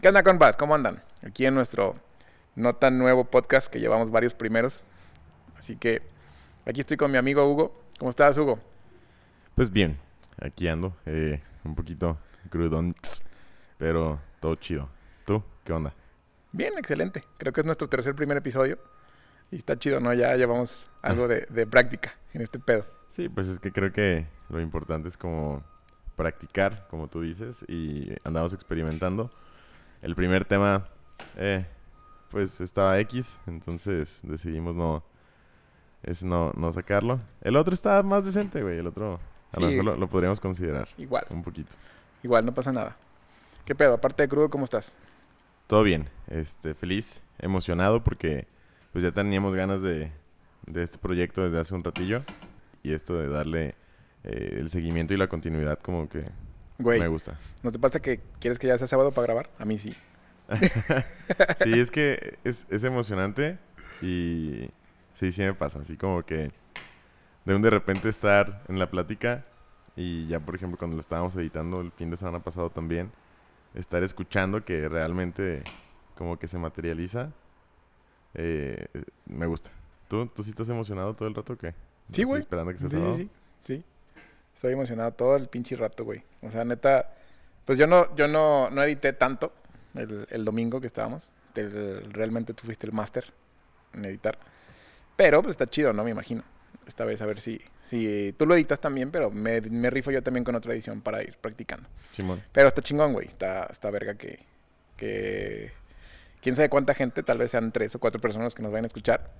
¿Qué onda, compas? ¿Cómo andan? Aquí en nuestro no tan nuevo podcast que llevamos varios primeros. Así que aquí estoy con mi amigo Hugo. ¿Cómo estás, Hugo? Pues bien, aquí ando, eh, un poquito crudón, pero todo chido. ¿Tú? ¿Qué onda? Bien, excelente. Creo que es nuestro tercer primer episodio. Y está chido, ¿no? Ya llevamos algo de, de práctica en este pedo. Sí, pues es que creo que lo importante es como practicar, como tú dices, y andamos experimentando. El primer tema, eh, pues estaba X, entonces decidimos no, es no, no sacarlo. El otro está más decente, güey. El otro, a lo mejor lo, lo podríamos considerar Igual, un poquito. igual, no pasa nada. ¿Qué pedo? Aparte de crudo, ¿cómo estás? Todo bien, este, feliz, emocionado porque pues ya teníamos ganas de, de este proyecto desde hace un ratillo y esto de darle eh, el seguimiento y la continuidad como que Güey, me gusta. ¿no te pasa que quieres que ya sea sábado para grabar? A mí sí. Sí, es que es, es emocionante y sí, sí me pasa, así como que de un de repente estar en la plática y ya por ejemplo cuando lo estábamos editando el fin de semana pasado también, estar escuchando que realmente como que se materializa, eh, me gusta. ¿Tú, ¿Tú sí estás emocionado todo el rato o qué? Sí, güey. Esperando que Sí, sea sí, sábado. sí, sí. Estoy emocionado todo el pinche rato, güey. O sea, neta, pues yo no, yo no, no edité tanto el, el domingo que estábamos. El- realmente tú fuiste el máster en editar. Pero pues está chido, ¿no? Me imagino. Esta vez a ver si, si tú lo editas también, pero me, me rifo yo también con otra edición para ir practicando. Simón. Pero está chingón, güey. Está, está verga que, que... Quién sabe cuánta gente, tal vez sean tres o cuatro personas que nos vayan a escuchar.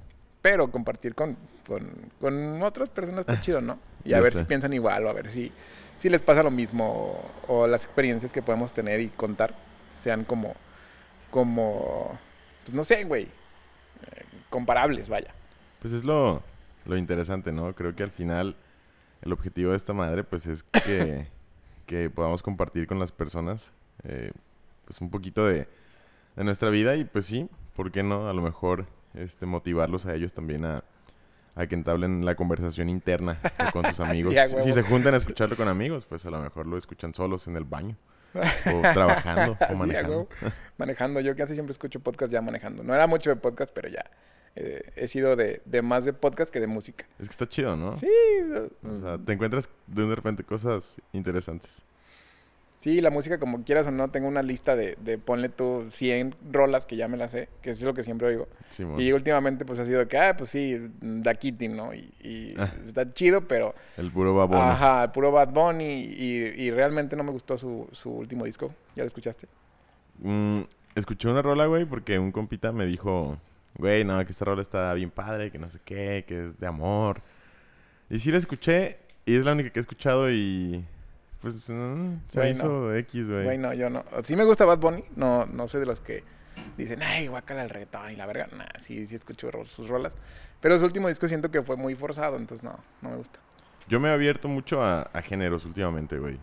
Pero compartir con, con, con otras personas está chido, ¿no? Y a ver sé. si piensan igual o a ver si, si les pasa lo mismo o, o las experiencias que podemos tener y contar sean como, como, pues no sé, güey, eh, comparables, vaya. Pues es lo, lo interesante, ¿no? Creo que al final el objetivo de esta madre, pues es que, que podamos compartir con las personas, eh, pues un poquito de, de nuestra vida y pues sí, ¿por qué no? A lo mejor este, motivarlos a ellos también a, a que entablen la conversación interna con sus amigos. Si se juntan a escucharlo con amigos, pues a lo mejor lo escuchan solos en el baño o trabajando o manejando. manejando. Yo casi siempre escucho podcast ya manejando. No era mucho de podcast, pero ya. eh, he sido de, de más de podcast que de música. Es que está chido, ¿no? Sí. O sea, te encuentras de repente cosas interesantes. Sí, la música como quieras o no, tengo una lista de, de ponle tú 100 rolas que ya me las sé, que es lo que siempre oigo. Y últimamente pues ha sido que, ah, pues sí, Da Kitty, ¿no? Y, y Ah. está chido, pero... El puro babón. Ajá, puro Bad Bunny y, y realmente no me gustó su, su último disco. ¿Ya lo escuchaste? Mm, escuché una rola, güey, porque un compita me dijo, güey, no, que esta rola está bien padre, que no sé qué, que es de amor. Y sí la escuché, y es la única que he escuchado y... Pues mm, se me Güey, hizo X, güey. Güey, no, yo no. Sí me gusta Bad Bunny, no, no soy de los que dicen, ay, guácala el reggaetón y la verga. Nah, sí, sí escucho sus rolas. Pero su último disco siento que fue muy forzado, entonces no, no me gusta. Yo me he abierto mucho a, a géneros últimamente, güey.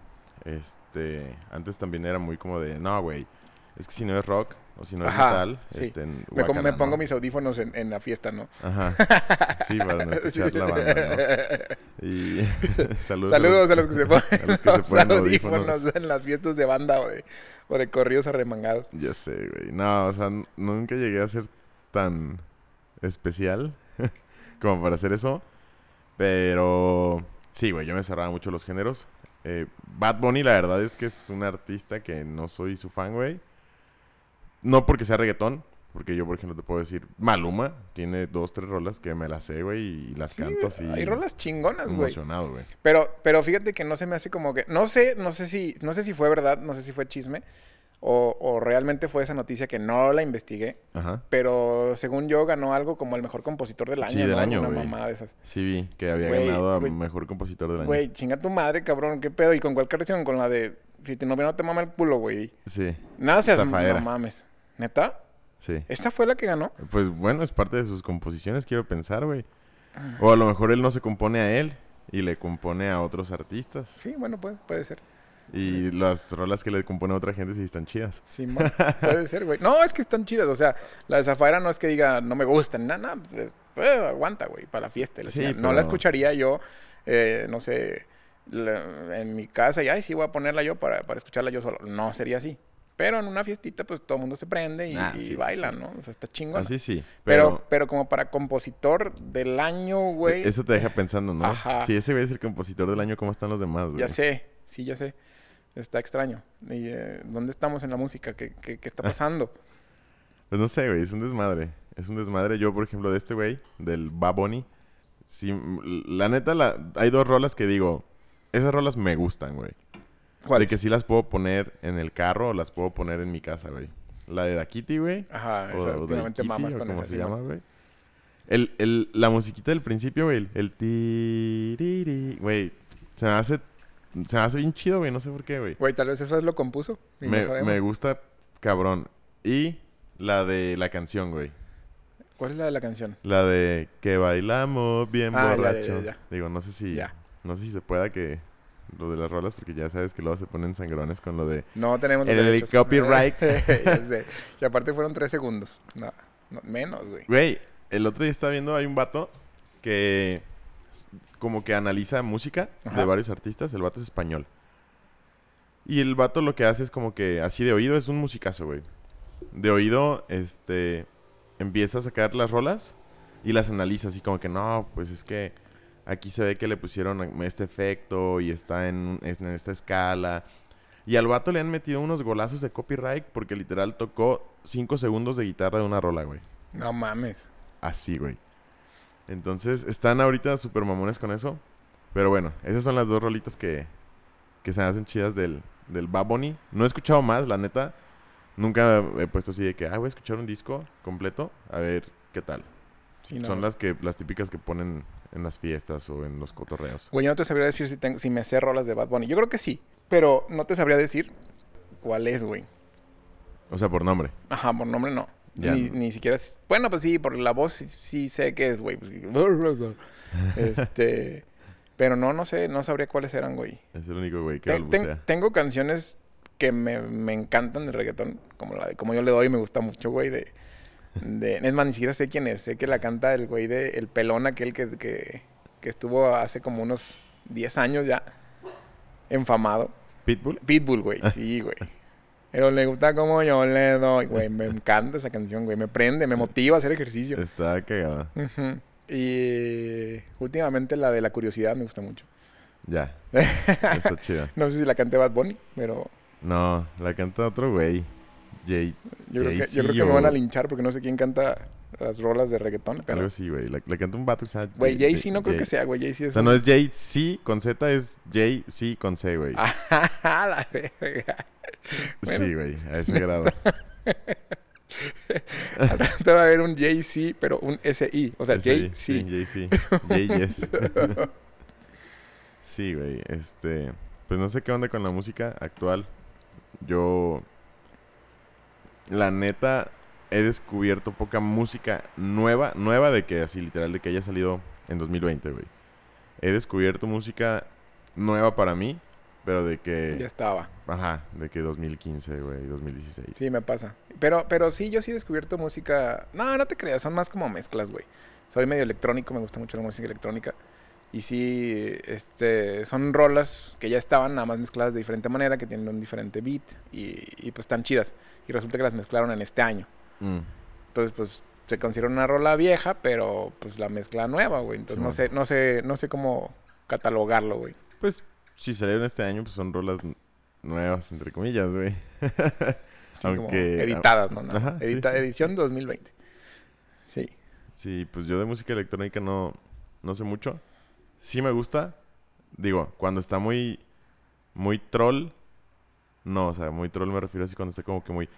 Este, antes también era muy como de, no, güey, es que si no es rock o si no es Ajá, metal, sí. este, Me, pongo ¿no? mis audífonos en, en la fiesta, ¿no? Ajá. Sí, para no escuchar la banda, ¿no? Y saludos. Saludos a los que se ponen los que se ponen audífonos audífonos. en las fiestas de banda o de, o de corridos arremangados. Ya sé, güey. No, o sea, nunca llegué a ser tan especial como para hacer eso. Pero sí, güey, yo me cerraba mucho los géneros. Eh, Bad Bunny, la verdad es que es un artista que no soy su fan, güey. No porque sea reggaetón, porque yo, por ejemplo, te puedo decir, Maluma tiene dos, tres rolas que me las sé, güey, y las Sí, canto así. hay rolas chingonas, güey. emocionado, güey. Pero, pero fíjate que no se me hace como que. No sé, no sé si, no sé si fue verdad, no sé si fue chisme. O, o realmente fue esa noticia que no la investigué. Ajá. Pero según yo ganó algo como el mejor compositor del año. Sí, del ¿no? año, Una mamada de esas. Sí vi que había ganado a. Mejor Compositor del Año. Güey, chinga tu madre, cabrón. ¿Qué pedo? ¿Y con cuál canción? Con la de Si tu novia no te mama el culo, güey. Sí, Nada se Zafaera. No mames. ¿Neta? sí. ¿Esa fue la que ganó? Pues bueno, es parte de sus composiciones, quiero pensar, güey. O a lo mejor él no se compone a él y le compone a otros artistas. Sí, bueno, puede, puede ser. Y las rolas que le compone a otra gente sí están chidas. Sí, man, puede ser, güey. No, es que están chidas. O sea, la de Zafaera no es que diga no me gustan. Nada, nada. pues, eh, aguanta, güey, para la fiesta. la Sí. No la escucharía yo, eh, no sé, la- en mi casa y, ay, sí, voy a ponerla yo para, para escucharla yo solo. No sería así. Pero en una fiestita, pues todo el mundo se prende y, Ah, sí, baila, sí. ¿no? O sea, está chingón. Así sí. pero, Pero, pero como para compositor del año, güey. eso te deja pensando, ¿no? Ajá. Si ese güey es el compositor del año, ¿cómo están los demás, güey? Ya sé, sí, ya sé. Está extraño. Y, eh, ¿Dónde estamos en la música? ¿Qué, qué, qué está pasando? Pues no sé, güey, es un desmadre. Es un desmadre. Yo, por ejemplo, de este güey, del Baboni, sí, la neta, la, hay dos rolas que digo, esas rolas me gustan, güey. ¿Cuál? De que sí las puedo poner en el carro o las puedo poner en mi casa, güey. La de Dakiti, güey. Ajá, O, esa, o últimamente Daikiti, mamas o con como esa, se llama, güey. El, el, la musiquita del principio, güey. El tiriri, güey. Se me hace... Se me hace bien chido, güey. No sé por qué, güey. Güey, tal vez eso es lo compuso. y Me, me gusta cabrón. Y la de la canción, güey. ¿Cuál es la de la canción? La de que bailamos bien Ah, ya, borracho. ya, ya. Digo, no sé si... No sé si se pueda que... Lo de las rolas, porque ya sabes que luego se ponen sangrones con lo de... No tenemos los El derechos. copyright. ya sé. Y aparte fueron tres segundos. No, no, menos, güey. Güey, el otro día estaba viendo, hay un vato que como que analiza música Ajá. de varios artistas. El vato es español. Y el vato lo que hace es como que así de oído es un musicazo, güey. De oído, este, empieza a sacar las rolas y las analiza así como que no, pues es que aquí se ve que le pusieron este efecto y está en, en esta escala. Y al vato le han metido unos golazos de copyright porque literal tocó 5 segundos de guitarra de una rola, güey. No mames. Así, güey. Entonces, están ahorita super mamones con eso. Pero bueno, esas son las dos rolitas que, que se hacen chidas del, del Baboni. No he escuchado más, la neta. Nunca he puesto así de que, ah, voy a escuchar un disco completo. A ver qué tal. Sí, no. Son las que las típicas que ponen en las fiestas o en los cotorreos. Güey, yo no te sabría decir si, tengo, si me sé rolas de Bad Bunny. Yo creo que sí. Pero no te sabría decir cuál es, güey. O sea, por nombre. Ajá, por nombre no. Ya Ni, ni siquiera... Bueno, pues sí, por la voz sí, sí sé que es, güey. Pues, este... Pero no, no sé, no sabría cuáles eran, güey. Es el único güey que Ten- ten- tengo canciones que me, me encantan del reggaetón, como la de Como yo le doy, me gusta mucho, güey, de... de es más, ni siquiera sé quién es. Sé que la canta el güey de... El pelón aquel que, que, que estuvo hace como unos 10 años ya enfamado. Pitbull. Pitbull, güey, sí, güey. Pero le gusta como yo le doy, güey. Me encanta esa canción, güey. Me prende, me motiva a hacer ejercicio. Está cagada. Y últimamente la de la curiosidad me gusta mucho. Ya. Está chida. No sé si la cante Bad Bunny, pero No, la canta otro güey. Jay. yo creo que, Jay-Z yo creo que me o van a linchar porque no sé quién canta las rolas de reggaetón. Pero, Algo así, güey. La, la canta un vato que se güey, Jay- Jay-Z no creo Jay- que sea, güey. Jay-Z O es sea, un- no es Jay-Z con Z, es Jay-Z con C, güey. Ah, la verga. bueno. Sí, güey. A ese grado. Al rato va a haber un Jay-Z, pero un S-I. O sea, Jay-Z. sí, Jay-Z. Jay-Yes. sí, güey. Este... Pues no sé qué onda con la música actual. Yo... La neta... He descubierto poca música nueva. Nueva de que así, literal, de que haya salido en 2020, güey. He descubierto música nueva para mí. Pero de que... Ya estaba. Ajá, de que 2015, güey, 2016. Sí, me pasa. Pero, pero sí, yo sí he descubierto música. No, no te creas, son más como mezclas, güey. Soy medio electrónico, me gusta mucho la música electrónica. Y sí, este, son rolas que ya estaban nada más mezcladas de diferente manera, que tienen un diferente beat y, y pues están chidas. Y resulta que las mezclaron en este año. Mm, Entonces, pues se considera una rola vieja, pero pues la mezcla nueva, güey. Entonces no sé, no sé, no sé cómo catalogarlo, güey. Pues, si salieron este año, pues son rolas nuevas, entre comillas, güey. Sí, como Aunque... editadas, ¿no? Ajá, Edita- sí. Edición 2020. Sí. Sí, pues yo de música electrónica no, no sé mucho. Sí me gusta. Digo, cuando está muy... Muy troll... No, o sea, muy troll me refiero así cuando está como que muy...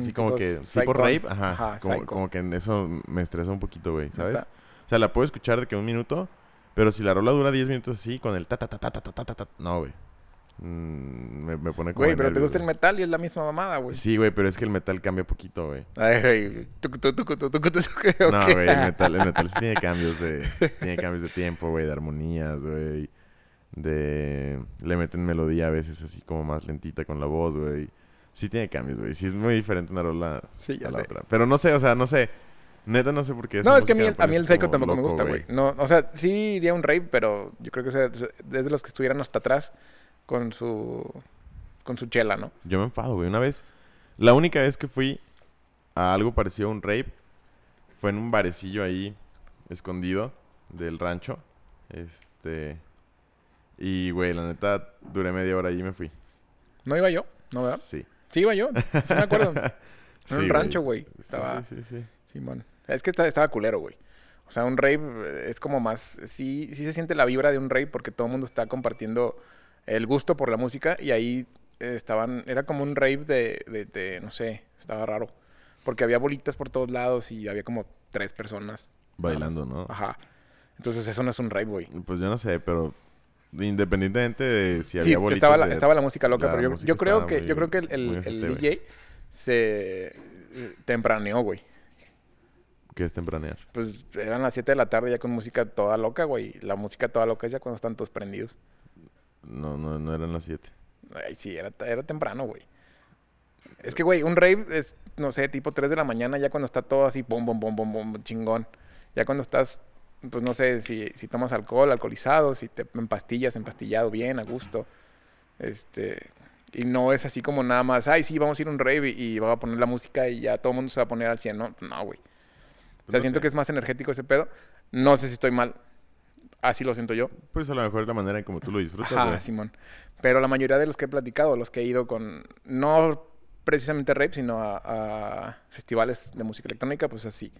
Así Mm, como que... Tipo rave. Ajá. Como, que en eso me estresa un poquito, güey, ¿sabes? O sea, la puedo escuchar de que un minuto... Pero si la rola dura 10 minutos así, con el ta ta ta ta ta ta ta ta, ta, no, güey. Mm, me, me pone como Güey, pero te gusta el güey. metal y es la misma mamada, güey. Sí, güey, pero es que el metal cambia poquito, güey. Ay, tucu, No, güey, el metal, el metal sí tiene cambios de... tiene cambios de tiempo, güey, de armonías, güey. De... Le meten melodía a veces así como más lentita con la voz, güey. Sí tiene cambios, güey. Sí es muy diferente una rola Sí, a la sé. otra. Pero no sé, o sea, no sé. Neta no sé por qué. No, es que a mí, el- me a mí el parece psycho tampoco me gusta, güey. No, o sea, sí iría a un rave, pero yo creo que es de los que estuvieran hasta atrás con su con su chela, ¿no? Yo me enfado, güey. Una vez, la única vez que fui a algo parecido a un rape fue en un barecillo ahí escondido del rancho. Este. Y, güey, la neta, duré media hora ahí y me fui. ¿No iba yo? ¿No, verdad? Sí. Sí, iba yo. Sí me acuerdo. En Sí, un rancho, güey. Estaba... Sí, sí, sí. Simón. Es que esta- estaba culero, güey. O sea, un rave es como más... Sí, sí se siente la vibra de un rave porque todo el mundo está compartiendo el gusto por la música y ahí eh, estaban... Era como un rave de, de, de- No sé, estaba raro. Porque había bolitas por todos lados y había como tres personas. Bailando. ¿no? Ajá. Entonces eso no es un rave, güey. Pues yo no sé, pero independientemente de si Sí, había que bolitas estaba la, de- estaba la música loca, la pero yo, música yo creo que muy- yo creo que el. DJ se eh, tempraneó, güey. que es tempranear. Pues eran las 7 de la tarde ya con música toda loca, güey. La música toda loca es ya cuando están todos prendidos. No, no, no eran las 7. Ay, sí, era, era temprano, güey. Es que, güey, un rave es, no sé, tipo 3 de la mañana, ya cuando está todo así, bom, bom, bom, bom, bom, chingón. Ya cuando estás, pues no sé, si, si tomas alcohol, alcoholizado, si te empastillas, empastillado bien, a gusto. Este. Y no es así como nada más, ay, sí, vamos a ir a un rave y, y va a poner la música y ya todo el mundo se va a poner al 100, ¿no? No, güey. O sea, no siento sé. que es más energético ese pedo. No sé si estoy mal. Así lo siento yo. Pues a lo mejor es la manera en como tú lo disfrutas, güey. Simón. Pero la mayoría de los que he platicado, los que he ido con, no precisamente rap, sino a, a festivales de música electrónica, pues así.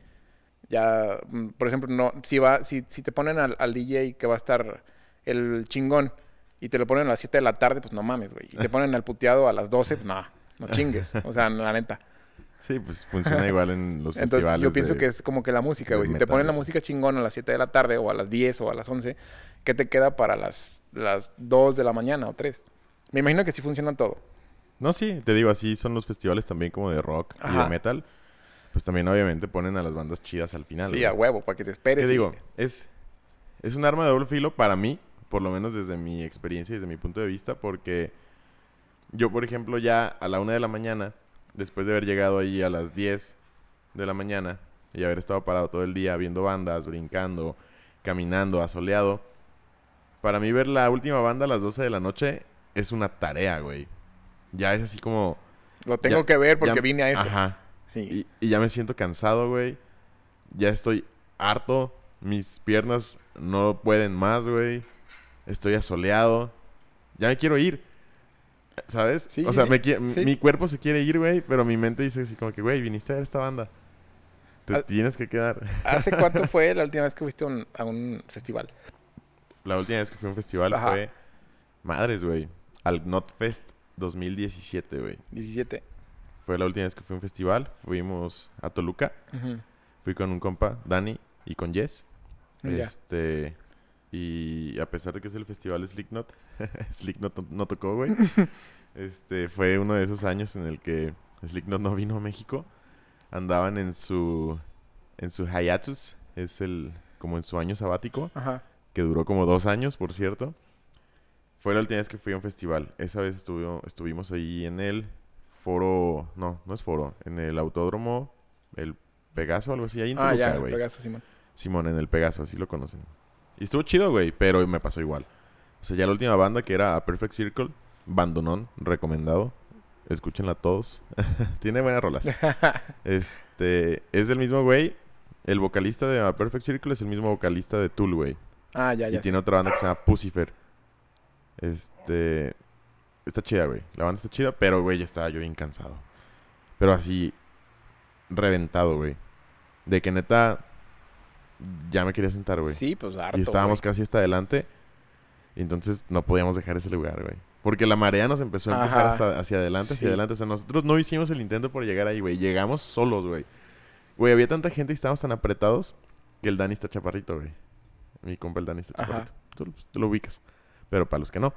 Ya, mm, por ejemplo, no, si va, si, si te ponen al, al DJ que va a estar el chingón y te lo ponen a las 7 de la tarde, pues no mames, güey. Y te ponen al puteado a las 12, pues no, no chingues. O sea, la neta. Sí, pues funciona igual en los Entonces festivales. yo pienso de- que es como que la música, güey. Si te metal, ponen la música chingón a las 7 de la tarde o a las 10 o a las 11, ¿qué te queda para las, las 2 de la mañana o 3? Me imagino que sí funciona todo. No, sí, te digo, así son los festivales también como de rock y de metal. Pues también obviamente ponen a las bandas chidas al final. Sí, güey. a huevo, para que te esperes. ¿Qué y- digo? Es, es un arma de doble filo para mí, por lo menos desde mi experiencia y desde mi punto de vista, porque yo, por ejemplo, ya a la una de la mañana, después de haber llegado ahí a las 10 de la mañana y haber estado parado todo el día viendo bandas, brincando, caminando, asoleado, para mí ver la última banda a las 12 de la noche es una tarea, güey. Ya es así como... Lo tengo Ya- que ver porque ya- vine a eso. Ajá. Sí. Y, y ya me siento cansado, güey. Ya estoy harto. Mis piernas no pueden más, güey. Estoy asoleado. Ya me quiero ir. ¿Sabes? Sí, o sea, sí. me mi- Sí. mi cuerpo se quiere ir, güey, pero mi mente dice así como que, güey, viniste a ver esta banda. Te tienes que quedar. ¿Hace cuánto fue la última vez que fuiste a un, a un festival? La última vez que fui a un festival Ajá. fue... Madres, güey. Al Notfest 2017, güey. 17. Fue la última vez que fui a un festival. Fuimos a Toluca. Fui con un compa, Dani, y con Jess. Ya. Este. Y a pesar de que es el festival Slipknot, Slipknot no, no tocó, güey. este, fue uno de esos años en el que Slipknot no vino a México. Andaban en su en su hiatus, es el como en su año sabático, Ajá. que duró como dos años, por cierto. Fue la última vez que fui a un festival. Esa vez estuvo, estuvimos ahí en el foro, no, no es foro, en el autódromo, el Pegaso, algo así, ahí en Ah, Toluca, ya, güey. Pegaso, Simón. Simón, en el Pegaso, así lo conocen. Y estuvo chido, güey, pero me pasó igual. O sea, ya la última banda que era Perfect Circle, Bandonón, recomendado. Escúchenla todos. Tiene buenas rolas. este, es del mismo güey. El vocalista de A Perfect Circle es el mismo vocalista de Tool, güey. Ah, ya, Y ya. tiene otra banda que se llama Pucifer. Este. Está chida, güey. La banda está chida, pero, güey, ya estaba yo bien cansado. Pero así. Reventado, güey. De que neta. Ya me quería sentar, güey. Sí, pues harto, y estábamos güey. casi hasta adelante. Y entonces no podíamos dejar ese lugar, güey. Porque la marea nos empezó a empujar hasta- hacia adelante, hacia Sí. adelante. O sea, nosotros no hicimos el intento por llegar ahí, güey. Llegamos solos, güey. Güey, había tanta gente y estábamos tan apretados que el Dani está chaparrito, güey. Mi compa el Dani está chaparrito. Tú, tú lo ubicas. Pero para los que no.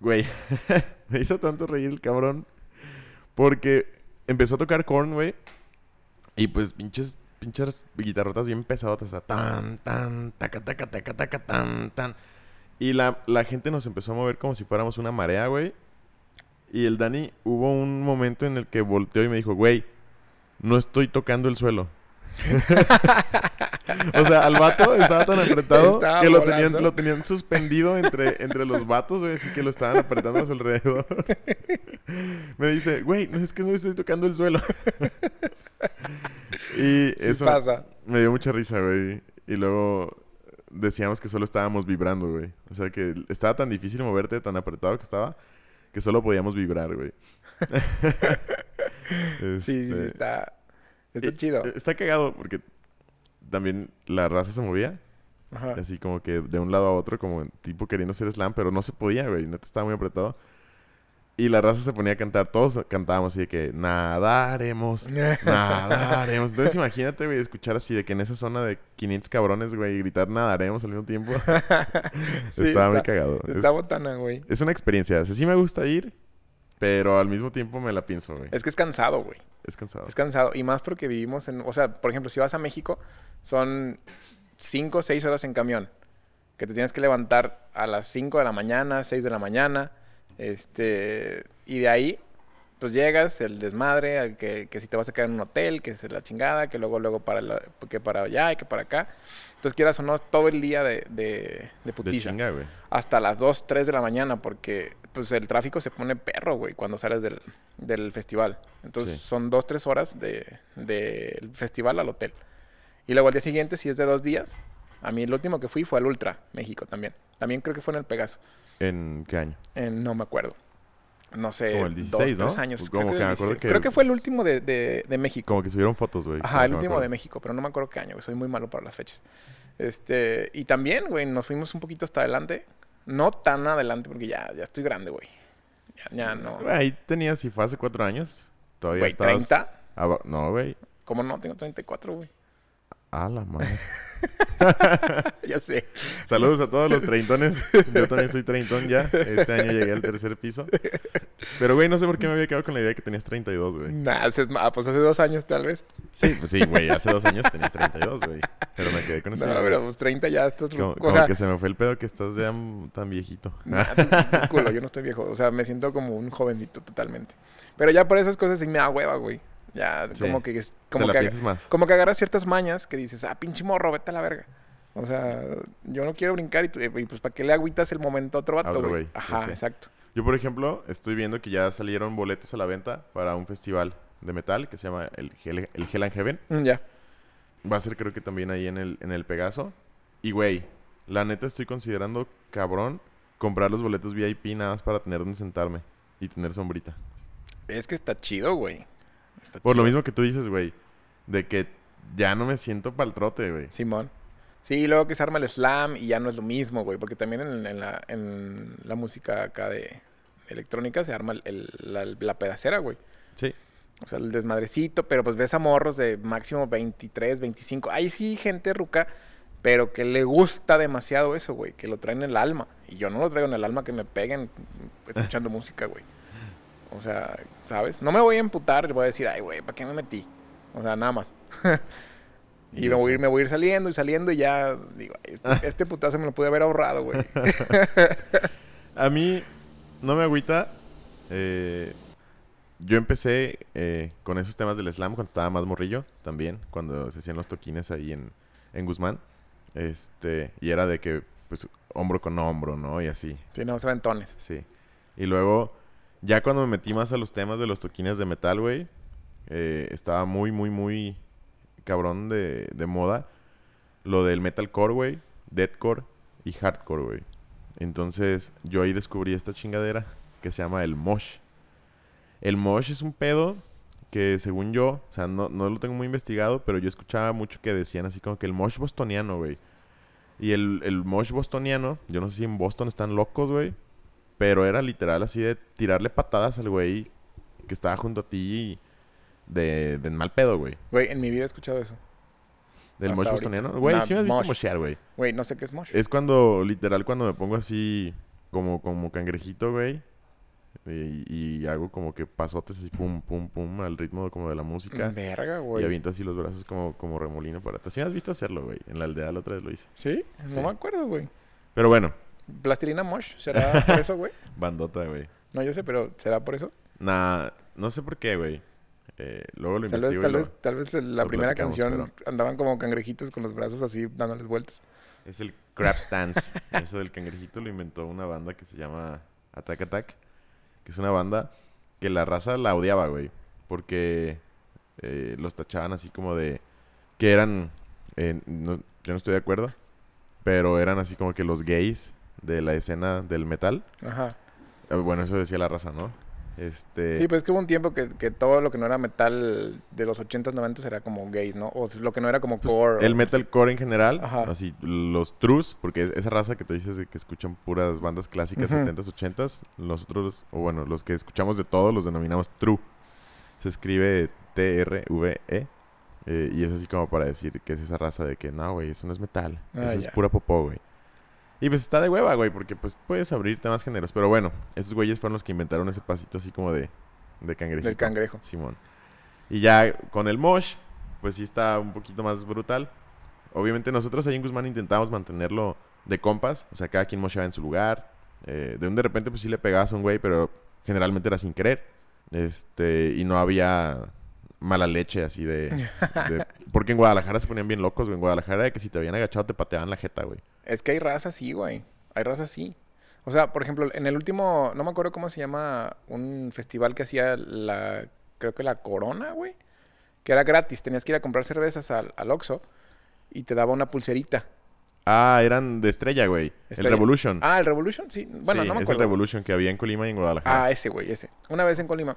Güey, me hizo tanto reír el cabrón. Porque empezó a tocar Korn, güey. Y pues pinches, pinches guitarrotas bien pesadotas. sea, tan, tan, taca, taca, taca, taca, tan, tan. Y la, la gente nos empezó a mover como si fuéramos una marea, güey. Y el Dani hubo un momento en el que volteó y me dijo, güey, no estoy tocando el suelo. o sea, al vato estaba tan apretado Estaba que lo tenían, lo tenían suspendido entre, entre los vatos, güey, así que lo estaban apretando a su alrededor. Me dice, güey, no es que no estoy tocando el suelo. y Sí eso pasa. me dio mucha risa, güey. Y luego decíamos que solo estábamos vibrando, güey. O sea, que estaba tan difícil moverte, tan apretado que estaba, que solo podíamos vibrar, güey. Sí, sí, sí, Este, está, está chido. Está cagado porque también la raza se movía, Ajá. así como que de un lado a otro, como tipo queriendo hacer slam, pero no se podía, güey. Neta estaba muy apretado. Y la raza se ponía a cantar, todos cantábamos así de que nadaremos, nadaremos. Entonces imagínate, güey, escuchar así de que en esa zona de 500 cabrones, güey, gritar nadaremos al mismo tiempo. Sí, Estaba muy está- cagado. Es, Está botana, güey. es una experiencia. O sea, sí me gusta ir, pero al mismo tiempo me la pienso, güey. Es que es cansado, güey. Es cansado. Es cansado. Y más porque vivimos en... O sea, por ejemplo, si vas a México, son 5 o 6 horas en camión. Que te tienes que levantar a las 5 de la mañana, 6 de la mañana. Este... Y de ahí, pues llegas, el desmadre, al que, que si te vas a quedar en un hotel, que es la chingada, que luego, luego para, la- que para allá y que para acá. Entonces quieras o no, todo el día de, de, de De putiza chinga, güey. hasta las 2, 3 de la mañana porque pues el tráfico se pone perro, güey, cuando sales del, del festival. Entonces Sí. son 2, 3 horas del de, del festival al hotel. Y luego al día siguiente, si es de dos días, a mí el último que fui fue al Ultra, México también. También creo que fue en el Pegaso. ¿En qué año? En- no me acuerdo. No sé, Como el dos, 16, tres ¿no? años. Como creo, que que me el acuerdo 16. que- Creo que fue el último de, de, de México. Como que subieron fotos, güey. Ajá, el último de. México, pero no me acuerdo qué año, güey. Soy muy malo para las fechas. Este, y también, güey, nos fuimos un poquito hasta adelante. No tan adelante porque ya, ya estoy grande, güey. Ya, ya no. Ahí tenías, si fue hace cuatro años, todavía Güey, estabas... 30. aba- No, güey. ¿Cómo no? Tengo 34, güey. A la madre. ya sé. Saludos a todos los treintones. Yo también soy treintón ya. Este año llegué al tercer piso. Pero, güey, no sé por qué me había quedado con la idea de que tenías 32, güey. Nah, ah, pues hace dos años tal vez. Sí, pues sí, güey. Hace dos años tenías 32, güey. Pero me quedé con esa No, idea. pero pues 30 ya estás... Como, o como sea, que se me fue el pedo que estás ya mm, tan viejito. nah, tú culo, yo no estoy viejo. O sea, me siento como un jovencito totalmente. Pero ya por esas cosas sí me da hueva, güey. Ya, Sí. como que... Como que más. como que agarras ciertas mañas que dices, ah, pinche morro, vete a la verga. O sea, yo no quiero brincar y, pues para qué le agüitas el momento a otro vato, güey. Ajá, sí. exacto. Yo, por ejemplo, estoy viendo que ya salieron boletos a la venta para un festival de metal que se llama el Hell, el Hell and Heaven. Mm, ya. Va a ser creo que también ahí en el, en el Pegaso. Y, güey, la neta estoy considerando cabrón comprar los boletos VIP nada más para tener donde sentarme y tener sombrita. Es que está chido, güey. Está Por lo mismo que tú dices, güey, de que ya no me siento pa'l trote, güey. Simón. Sí, y luego que se arma el slam y ya no es lo mismo, güey. Porque también en, en la, en la música acá de electrónica se arma el- el- la, la pedacera, güey. Sí. O sea, el desmadrecito, pero pues ves a morros de máximo 23, 25. Ahí sí, gente ruca, pero que le gusta demasiado eso, güey. Que lo traen en el alma. Y yo no lo traigo en el alma que me peguen escuchando música, güey. O sea, ¿sabes? No me voy a emputar, voy a decir, ay, güey, ¿para qué me metí? O sea, nada más. y me voy, a ir, sé. me voy a ir saliendo y saliendo y ya digo, "Ay, este, este putazo me lo pude haber ahorrado, güey. A mí no me agüita. eh, yo empecé eh, con esos temas del slam cuando estaba más morrillo también, cuando se hacían los toquines ahí en, en Guzmán. Este, y era de que, pues, hombro con hombro, ¿no? Y así, sí, no, se ventones. sí. Y luego, ya cuando me metí más a los temas de los toquines de metal, güey, eh, estaba muy, muy, muy cabrón de, de moda. Lo del metalcore, güey, deathcore y hardcore, güey. Entonces, yo ahí descubrí esta chingadera que se llama el mosh. El mosh es un pedo que según yo, o sea, no, no lo tengo muy investigado, pero yo escuchaba mucho que decían así como que el mosh bostoniano, güey. Y el, el mosh bostoniano, yo no sé si en Boston están locos, güey. Pero era literal así de tirarle patadas al güey que estaba junto a ti de, de mal pedo, güey. Güey, en mi vida he escuchado eso. Del Hasta mosh bostoniano. Güey, Nah, sí me has visto mosh. moshear, güey. Güey, no sé qué es mosh. Es cuando, literal, cuando me pongo así como, como cangrejito, güey. Y, y hago como que pasotes así, pum, pum, pum, al ritmo como de la música. Verga, Y güey. aviento así los brazos como, como remolino para atrás. Sí me has visto hacerlo, güey. En la aldea la otra vez lo hice. ¿Sí? Sí. No me acuerdo, güey. Pero bueno, ¿Plastilina mosh? ¿Será por eso, güey? bandota, güey. No, yo sé, pero ¿será por eso? Nah, no sé por qué, güey. Eh, luego lo Tal vez, investigo tal y lo- vez, tal vez la primera canción andaban como cangrejitos con los brazos así dándoles vueltas. Es el crab stance. Eso del cangrejito lo inventó una banda que se llama Attack Attack. Que es una banda que la raza la odiaba, güey. Porque eh, los tachaban así como de... Que eran... eh, no- yo no estoy de acuerdo. Pero eran así como que los gays de la escena del metal. Ajá. Eh, Bueno, eso decía la raza, ¿no? Este... Sí, pues es que hubo un tiempo que, que todo lo que no era metal de los 80s, 90s era como gays, ¿no? O lo que no era como Pues, core. el o- metalcore en general, Ajá. así los trus, porque esa raza que te dices de que escuchan puras bandas clásicas Ujú. 70s, 80s, nosotros, o bueno, los que escuchamos de todo los denominamos true. Se escribe T-R-V-E. eh, y es así como para decir que es esa raza de que no, güey, eso no es metal, Ah, eso es pura popó, güey. Y pues está de hueva, güey, porque pues puedes abrirte más géneros. Pero bueno, esos güeyes fueron los que inventaron ese pasito así como de, de cangrejito. del cangrejo. Simón. Y ya con el mosh, pues sí está un poquito más brutal. Obviamente nosotros ahí en Guzmán intentamos mantenerlo de compas. O sea, cada quien moshaba en su lugar. Eh, de un de repente pues sí le pegabas a un güey, pero generalmente era sin querer. Este, y no había mala leche así de, de- Porque en Guadalajara se ponían bien locos, güey. En Guadalajara de que si te habían agachado te pateaban la jeta, güey. Es que hay raza así, güey. Hay raza así. O sea, por ejemplo, en el último, no me acuerdo cómo se llama, un festival que hacía la, creo que la Corona, güey. Que era gratis. Tenías que ir a comprar cervezas al, al Oxxo y te daba una pulserita. Ah, eran de estrella, güey. El. Revolution. Ah, el Revolution, sí. Bueno, sí, no me es el acuerdo. Revolution que había en Colima y en Guadalajara. Ah, ese, güey, ese. Una vez en Colima.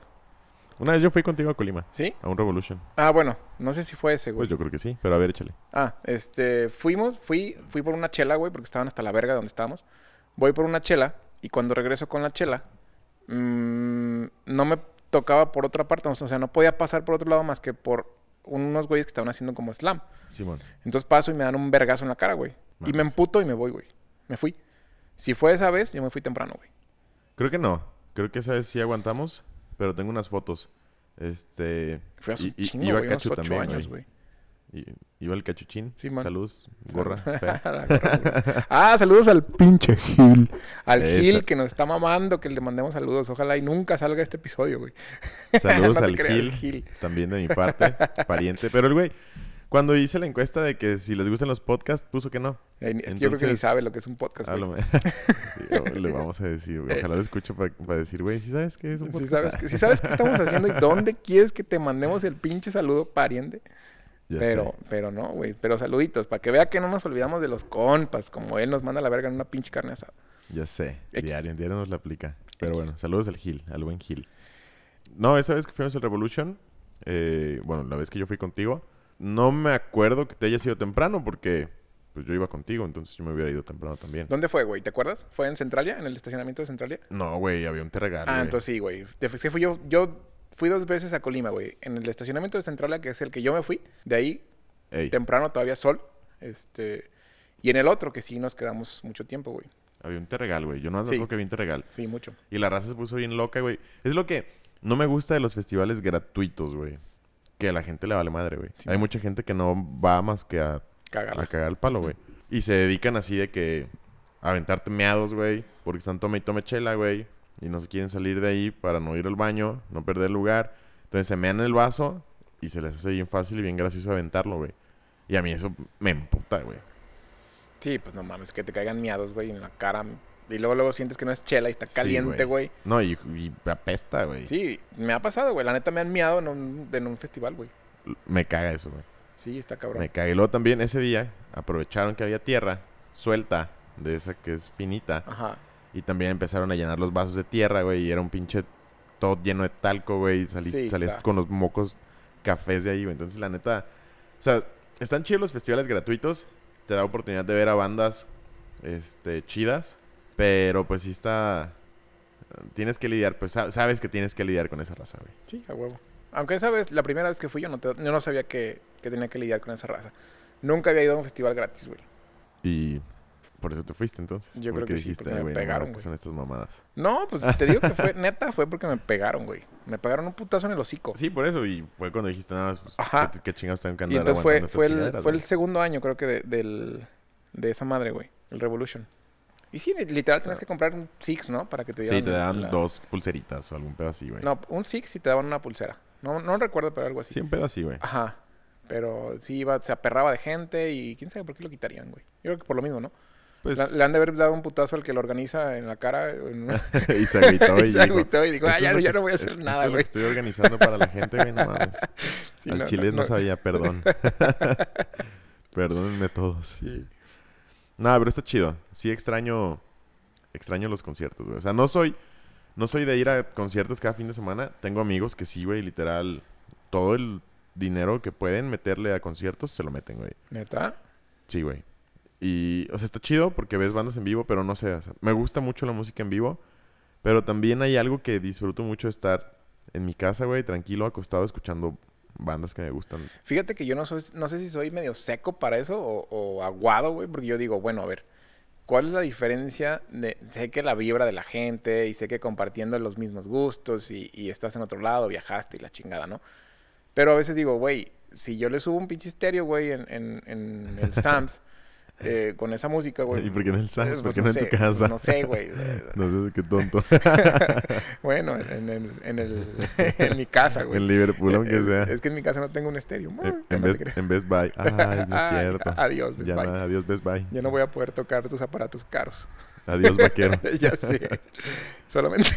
Una vez yo fui contigo a Colima, ¿Sí? a un Revolution. Ah, bueno, no sé si fue ese, güey. Pues yo creo que sí, pero a ver, échale. Ah, este, fuimos, fui, fui por una chela, güey, porque estaban hasta la verga donde estábamos. Voy por una chela y cuando regreso con la chela, mm, no me tocaba por otra parte, o sea, no podía pasar por otro lado más que por unos güeyes que estaban haciendo como slam. Simón. Entonces paso y me dan un vergazo en la cara, güey. Y me emputo y me voy, güey. Me fui. Si fue esa vez, yo me fui temprano, güey. Creo que no. Creo que esa vez sí aguantamos, pero tengo unas fotos. Este. Fue hace y- chingo, iba unos Cacho ocho también, años, güey. Iba el cachuchín. Sí, man. Saludos, gorra. gorra, ah, saludos al pinche Gil. Al Esa. Gil que nos está mamando, que le mandemos saludos. Ojalá y nunca salga este episodio, güey. Saludos No al Gil, Gil. también de mi parte, pariente. Pero el güey, cuando hice la encuesta de que si les gustan los podcasts, puso que no. Eh, es que yo creo que ni Entonces- sabe lo que es un podcast, güey. Sí, le vamos a decir, güey. Eh. Ojalá lo escuche para decir, güey, si sabes que es un Si podcast. sabes, que, si sabes qué estamos haciendo y dónde quieres que te mandemos el pinche saludo, pariente. Ya pero, sé. pero no, güey. Pero saluditos, para que vea que no nos olvidamos de los compas, como él nos manda la verga en una pinche carne asada. Ya sé, X. diario, en diario nos la aplica. Pero X. bueno, saludos al Gil, al buen Gil. No, esa vez que fuimos al Revolution, eh, bueno, la vez que yo fui contigo, no me acuerdo que te haya sido temprano porque pues yo iba contigo, entonces yo me hubiera ido temprano también. ¿Dónde fue, güey? ¿Te acuerdas? ¿Fue en Centralia? ¿En el estacionamiento de Centralia? No, güey, había un terregal, Ah, güey. entonces sí, güey. Que fui yo, yo fui dos veces a Colima, güey. En el estacionamiento de Centralia, que es el que yo me fui. De ahí, Ey, temprano, todavía sol. Este... Y en el otro, que sí nos quedamos mucho tiempo, güey. había un terregal, güey. Yo no Sí. que había un terregal. Sí, mucho. Y la raza se puso bien loca, güey. Es lo que no me gusta de los festivales gratuitos, güey. Que a la gente le vale madre, güey. Sí, Hay man. mucha gente que no va más que a Cagarla. a cagar el palo, güey. Y se dedican así de que a aventarte meados, güey, porque están tome y tome chela, güey, y no se quieren salir de ahí para no ir al baño, no perder lugar. Entonces se mean el vaso y se les hace bien fácil y bien gracioso aventarlo, güey. Y a mí eso me emputa, güey. Sí, pues no mames, que te caigan miados, güey, en la cara. Y luego, luego sientes que no es chela y está caliente, güey. No, y, y apesta, güey. Sí, me ha pasado, güey. La neta me han miado en un, en un festival, güey. Me caga eso, güey. Sí, está cabrón. Me caga. Y luego también ese día aprovecharon que había tierra suelta, de esa que es finita. Ajá. Y también empezaron a llenar los vasos de tierra, güey. Y era un pinche todo lleno de talco, güey. y salís- Sí, salías está. con los mocos cafés de ahí, güey. Entonces, la neta... O sea, están chidos los festivales gratuitos. Te da oportunidad de ver a bandas este, chidas. Pero, pues, sí está... Tienes que lidiar, pues, sa- sabes que tienes que lidiar con esa raza, güey. Sí, a huevo. Aunque esa vez, la primera vez que fui, yo no, te- yo no sabía que, que tenía que lidiar con esa raza. Nunca había ido a un festival gratis, güey. Y... Por eso te fuiste, entonces. Yo creo que sí, dijiste, porque me "Ay, güey, no pegaron, güey". son estas mamadas. No, pues te digo que fue, neta, fue porque me pegaron, güey. Me pegaron un putazo en el hocico. Sí, por eso. Y fue cuando dijiste nada más, pues, Ajá. ¿qué, qué chingados tengo que y andar entonces fue, fue, el, fue el segundo año, creo que, de, del, de esa madre, güey. El Revolution. Y sí, literal, tenías que comprar un Six, ¿no? Para que te dieran... Sí, te dan la- dos pulseritas o algún pedo así, güey. No, un Six y te daban una pulsera. No, no recuerdo, pero algo así. Siempre así, güey. Ajá. Pero sí iba, se aperraba de gente y quién sabe por qué lo quitarían, güey. Yo creo que por lo mismo, ¿no? Pues, Le, le han de haber dado un putazo al que lo organiza en la cara. y se agüitó y, y se agüitó y dijo, ah, "Esto ya, no voy a hacer nada, güey. estoy organizando para la gente, güey, no mames. Sí, Al no, chile no, no- sabía, perdón. Perdónenme todos. Sí. Nada, pero está chido. Sí extraño extraño los conciertos, güey. O sea, no soy no soy de ir a conciertos cada fin de semana. Tengo amigos que sí, güey, literal todo el dinero que pueden meterle a conciertos se lo meten, güey. ¿Neta? Sí, güey. Y, o sea, está chido porque ves bandas en vivo, pero no sé, o sea, me gusta mucho la música en vivo, pero también hay algo que disfruto mucho estar en mi casa, güey, tranquilo, acostado, escuchando bandas que me gustan. Fíjate que yo no, soy, no sé si soy medio seco para eso o, o aguado, güey, porque yo digo, bueno, a ver, ¿cuál es la diferencia de... Sé que la vibra de la gente y sé que compartiendo los mismos gustos y, y estás en otro lado, viajaste y la chingada, ¿no? Pero a veces digo, güey, si yo le subo un pinche estéreo, güey, en, en, en el Sams, eh, con esa música, güey... ¿Y por qué en el Sam's? ¿Por pues qué no en tu sé, casa? No sé, güey. No sé, qué tonto. bueno, en, el, en, el, en mi casa, güey. en Liverpool, aunque es, sea. es que en mi casa no tengo un estéreo. En- en, Best, en Best Buy. Ay, no es cierto. Adiós, Best ya Buy. nada, adiós Best Buy. Ya no voy a poder tocar tus aparatos caros. Adiós vaquero. ya sé. Solamente,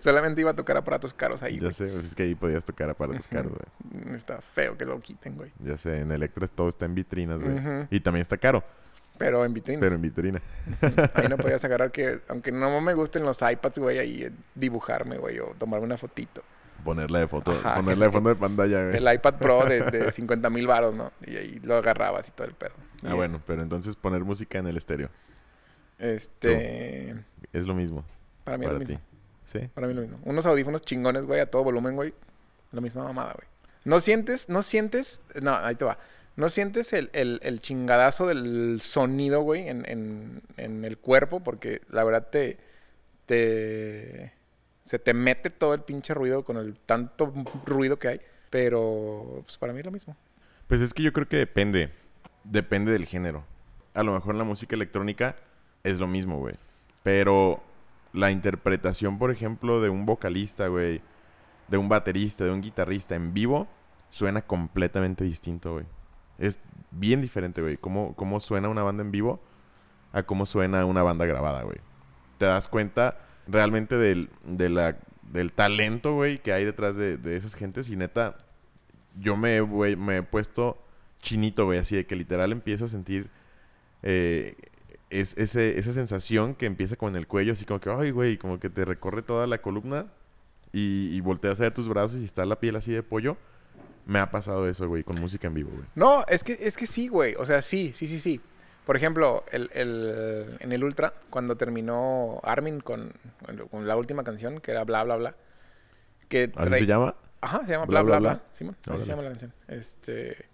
solamente iba a tocar aparatos caros ahí. ya sé, pues es que ahí podías tocar aparatos caros, güey. Está feo que lo quiten, güey. Ya sé, en Electra todo está en vitrinas, güey. Y también está caro, Pero en vitrinas. pero en vitrina. Ahí no podías agarrar que, aunque no me gusten los iPads, güey, ahí eh, dibujarme, güey, o tomarme una fotito. Ponerla de foto, Ajá, ponerla de fondo de pantalla, güey. El iPad Pro de, de 50 mil baros, ¿no? Y ahí lo agarrabas y todo el pedo. Ah, Y, bueno, pero entonces poner música en el estéreo Este. es lo mismo Para mí es para lo ti. mismo. ¿Sí? Para mí lo mismo. Unos audífonos chingones, güey, a todo volumen, güey. La misma mamada, güey. No sientes, no sientes. No, ahí te va. No sientes el, el, chingadazo del sonido, güey, en, en, en el cuerpo, porque la verdad te. te. se te mete todo el pinche ruido con el tanto ruido que hay. Pero, pues para mí es lo mismo. Pues es que yo creo que depende. Depende del género. A lo mejor la música electrónica es lo mismo, güey. Pero la interpretación, por ejemplo, de un vocalista, güey, de un baterista, de un guitarrista en vivo, suena completamente distinto, güey. Es bien diferente, güey. Cómo, cómo suena una banda en vivo a cómo suena una banda grabada, güey. Te das cuenta realmente del, del talento, güey, que hay detrás de, de esas gentes. Y neta, yo me, me he puesto chinito, güey, así de que literal empiezo a sentir eh, es, ese, esa sensación que empieza con el cuello, así como que, ay, güey, como que te recorre toda la columna y, y volteas a ver tus brazos y está la piel así de pollo. Me ha pasado eso, güey, con música en vivo, güey. No, es que, es que sí, güey. O sea, sí, sí, sí, sí. Por ejemplo, el, el- en el Ultra, cuando terminó Armin con, con la última canción, que era Bla, Bla, Bla. Que ¿Así se llama? Ajá, se llama Bla, Bla, Bla, Bla, Bla. Bla. Simón, así se llama la canción. Este,